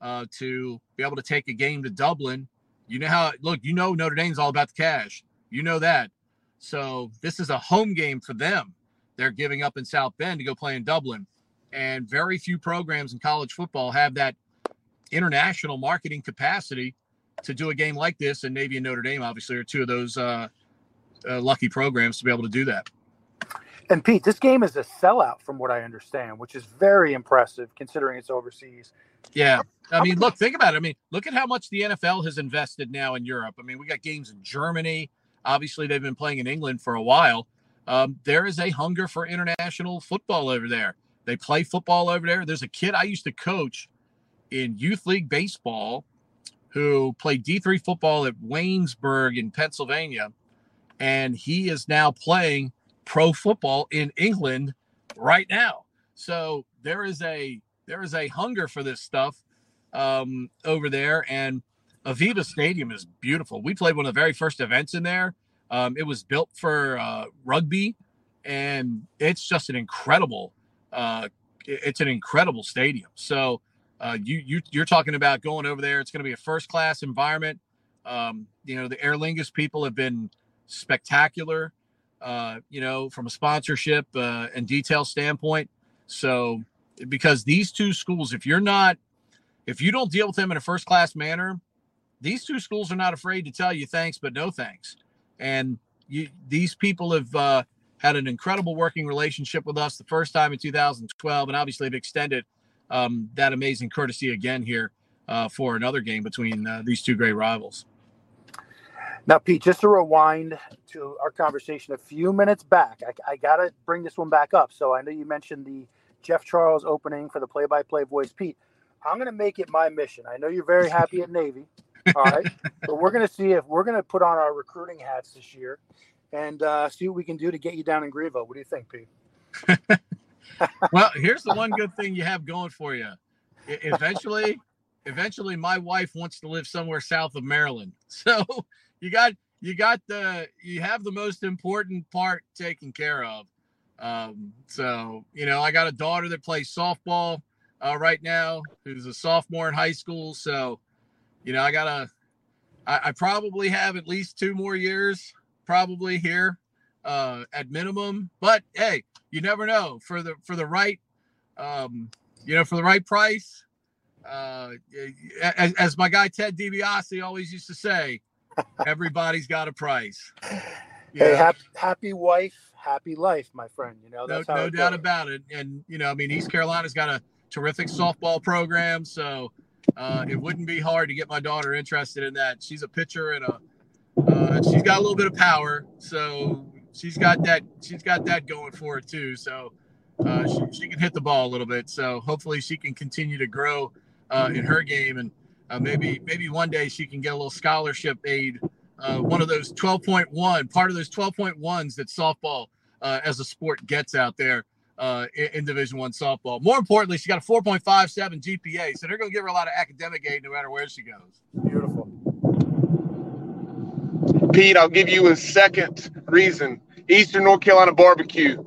uh, to be able to take a game to Dublin, you know how look, you know Notre Dame's all about the cash. You know that. So this is a home game for them. They're giving up in South Bend to go play in Dublin. And very few programs in college football have that international marketing capacity to do a game like this, and Navy and Notre Dame obviously are two of those uh, uh, lucky programs to be able to do that. And Pete, this game is a sellout from what I understand, which is very impressive considering it's overseas. Yeah. I mean, look, think about it. I mean, look at how much the NFL has invested now in Europe. I mean, we got games in Germany. Obviously, they've been playing in England for a while. Um, there is a hunger for international football over there. They play football over there. There's a kid I used to coach in youth league baseball who played D3 football at Waynesburg in Pennsylvania. And he is now playing pro football in England right now. So there is a there is a hunger for this stuff um, over there. And Aviva Stadium is beautiful. We played one of the very first events in there. Um, it was built for uh, rugby, and it's just an incredible. Uh, it's an incredible stadium. So uh, you you you're talking about going over there. It's going to be a first class environment. Um, you know, the Aer Lingus people have been spectacular. Uh, you know, from a sponsorship uh, and detail standpoint. So, because these two schools, if you're not, if you don't deal with them in a first class manner, these two schools are not afraid to tell you thanks, but no thanks. And you, these people have uh, had an incredible working relationship with us the first time in 2012, and obviously have extended um, that amazing courtesy again here uh, for another game between uh, these two great rivals. Now, Pete, just to rewind to our conversation a few minutes back, I, I got to bring this one back up. So I know you mentioned the Jeff Charles opening for the play by play voice. Pete, I'm going to make it my mission. I know you're very happy at Navy. All right. *laughs* but we're going to see if we're going to put on our recruiting hats this year and uh, see what we can do to get you down in Greenville. What do you think, Pete? *laughs* well, here's the one good thing you have going for you. Eventually, eventually, my wife wants to live somewhere south of Maryland. *laughs* So you got you got the you have the most important part taken care of. Um, so you know, I got a daughter that plays softball uh, right now, who's a sophomore in high school. So, you know, I gotta. I, I probably have at least two more years, probably here uh, at minimum. But hey, you never know for the for the right, um, you know, for the right price. Uh, as, as my guy Ted DiBiase always used to say, *laughs* everybody's got a price. hey, happy, happy wife, happy life, my friend. You know, no, no doubt goes. about it. And you know, I mean, East Carolina's got a terrific softball program, so uh, it wouldn't be hard to get my daughter interested in that. She's a pitcher and a uh, she's got a little bit of power, so she's got that she's got that going for it too. So uh, she, she, can hit the ball a little bit. So hopefully she can continue to grow uh, in her game, and uh, maybe maybe one day she can get a little scholarship aid. Uh, one of those 12.1, part of those 12.1s that softball uh, as a sport gets out there uh, in, in, Division One softball. More importantly, she got a 4.57 GPA, so they're going to give her a lot of academic aid no matter where she goes. Beautiful. Pete, I'll give you a second reason. Eastern North Carolina barbecue.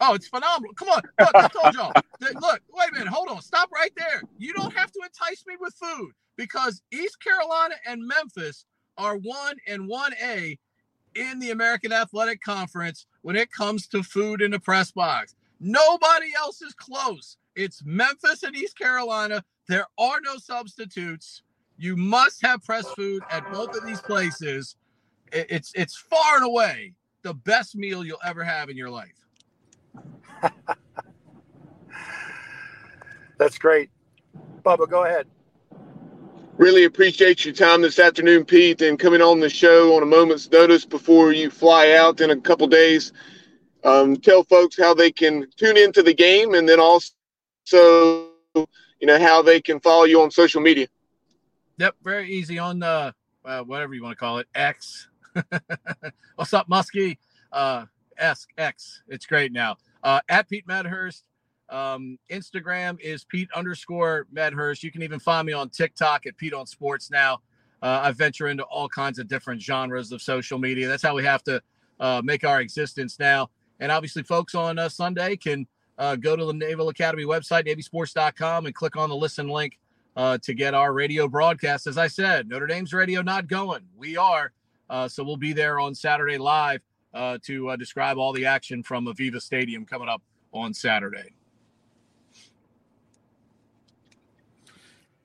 Oh, it's phenomenal. Come on. Look, I told y'all. *laughs* Look, wait a minute. Hold on. Stop right there. You don't have to entice me with food because East Carolina and Memphis are 1 and 1A in the American Athletic Conference when it comes to food in the press box. Nobody else is close. It's Memphis and East Carolina. There are no substitutes. You must have press food at both of these places. It's it's far and away the best meal you'll ever have in your life. *laughs* That's great. Bubba, go ahead. Really appreciate your time this afternoon, Pete, and coming on the show on a moment's notice before you fly out in a couple days. Um, tell folks how they can tune into the game and then also, you know, how they can follow you on social media. Yep, very easy on the, uh whatever you want to call it, X. What's up, Muskie? Uh, S X. It's great now. Uh, at Pete Medhurst. Um, Instagram is Pete underscore Medhurst. You can even find me on TikTok at Pete on Sports now. Uh, I venture into all kinds of different genres of social media. That's how we have to uh, make our existence now. And obviously, folks on uh, Sunday can uh, go to the Naval Academy website, navysports.com, and click on the listen link uh, to get our radio broadcast. As I said, Notre Dame's radio not going. We are. Uh, so we'll be there on Saturday live to describe all the action from Aviva Stadium coming up on Saturday.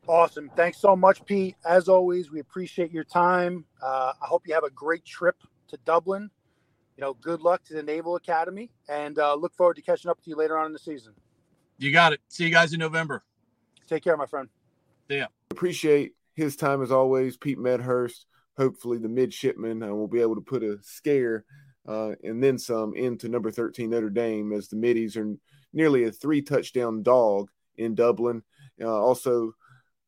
Awesome. Thanks so much, Pete. As always, we appreciate your time. Uh, I hope you have a great trip to Dublin. You know, good luck to the Naval Academy and uh, look forward to catching up with you later on in the season. You got it. See you guys in November. Take care, my friend. Yeah. Appreciate his time as always, Pete Medhurst. Hopefully, the midshipman uh, will be able to put a scare uh, and then some into number 13 Notre Dame as the middies are nearly a three touchdown dog in Dublin. Uh, also,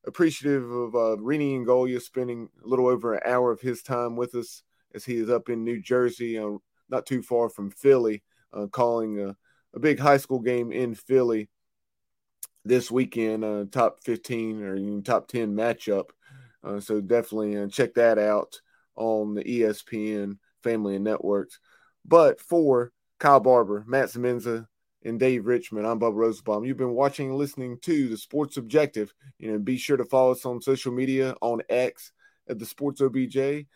appreciative of uh, Rene Ingoglia spending a little over an hour of his time with us as he is up in New Jersey, uh, not too far from Philly, uh, calling a, a, big high school game in Philly this weekend, uh, top 15 or top 10 matchup. Uh, so definitely uh, check that out on the ESPN family and networks. But for Kyle Barber, Matt Semenza, and Dave Richmond. I'm Bubba Rosenbaum. You've been watching and listening to the Sports Objective. You know, be sure to follow us on social media on X at the Sports OBJ,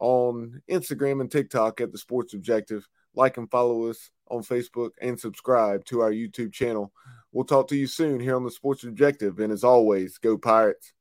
on Instagram and TikTok at the Sports Objective. Like and follow us on Facebook and subscribe to our YouTube channel. We'll talk to you soon here on the Sports Objective. And as always, go Pirates.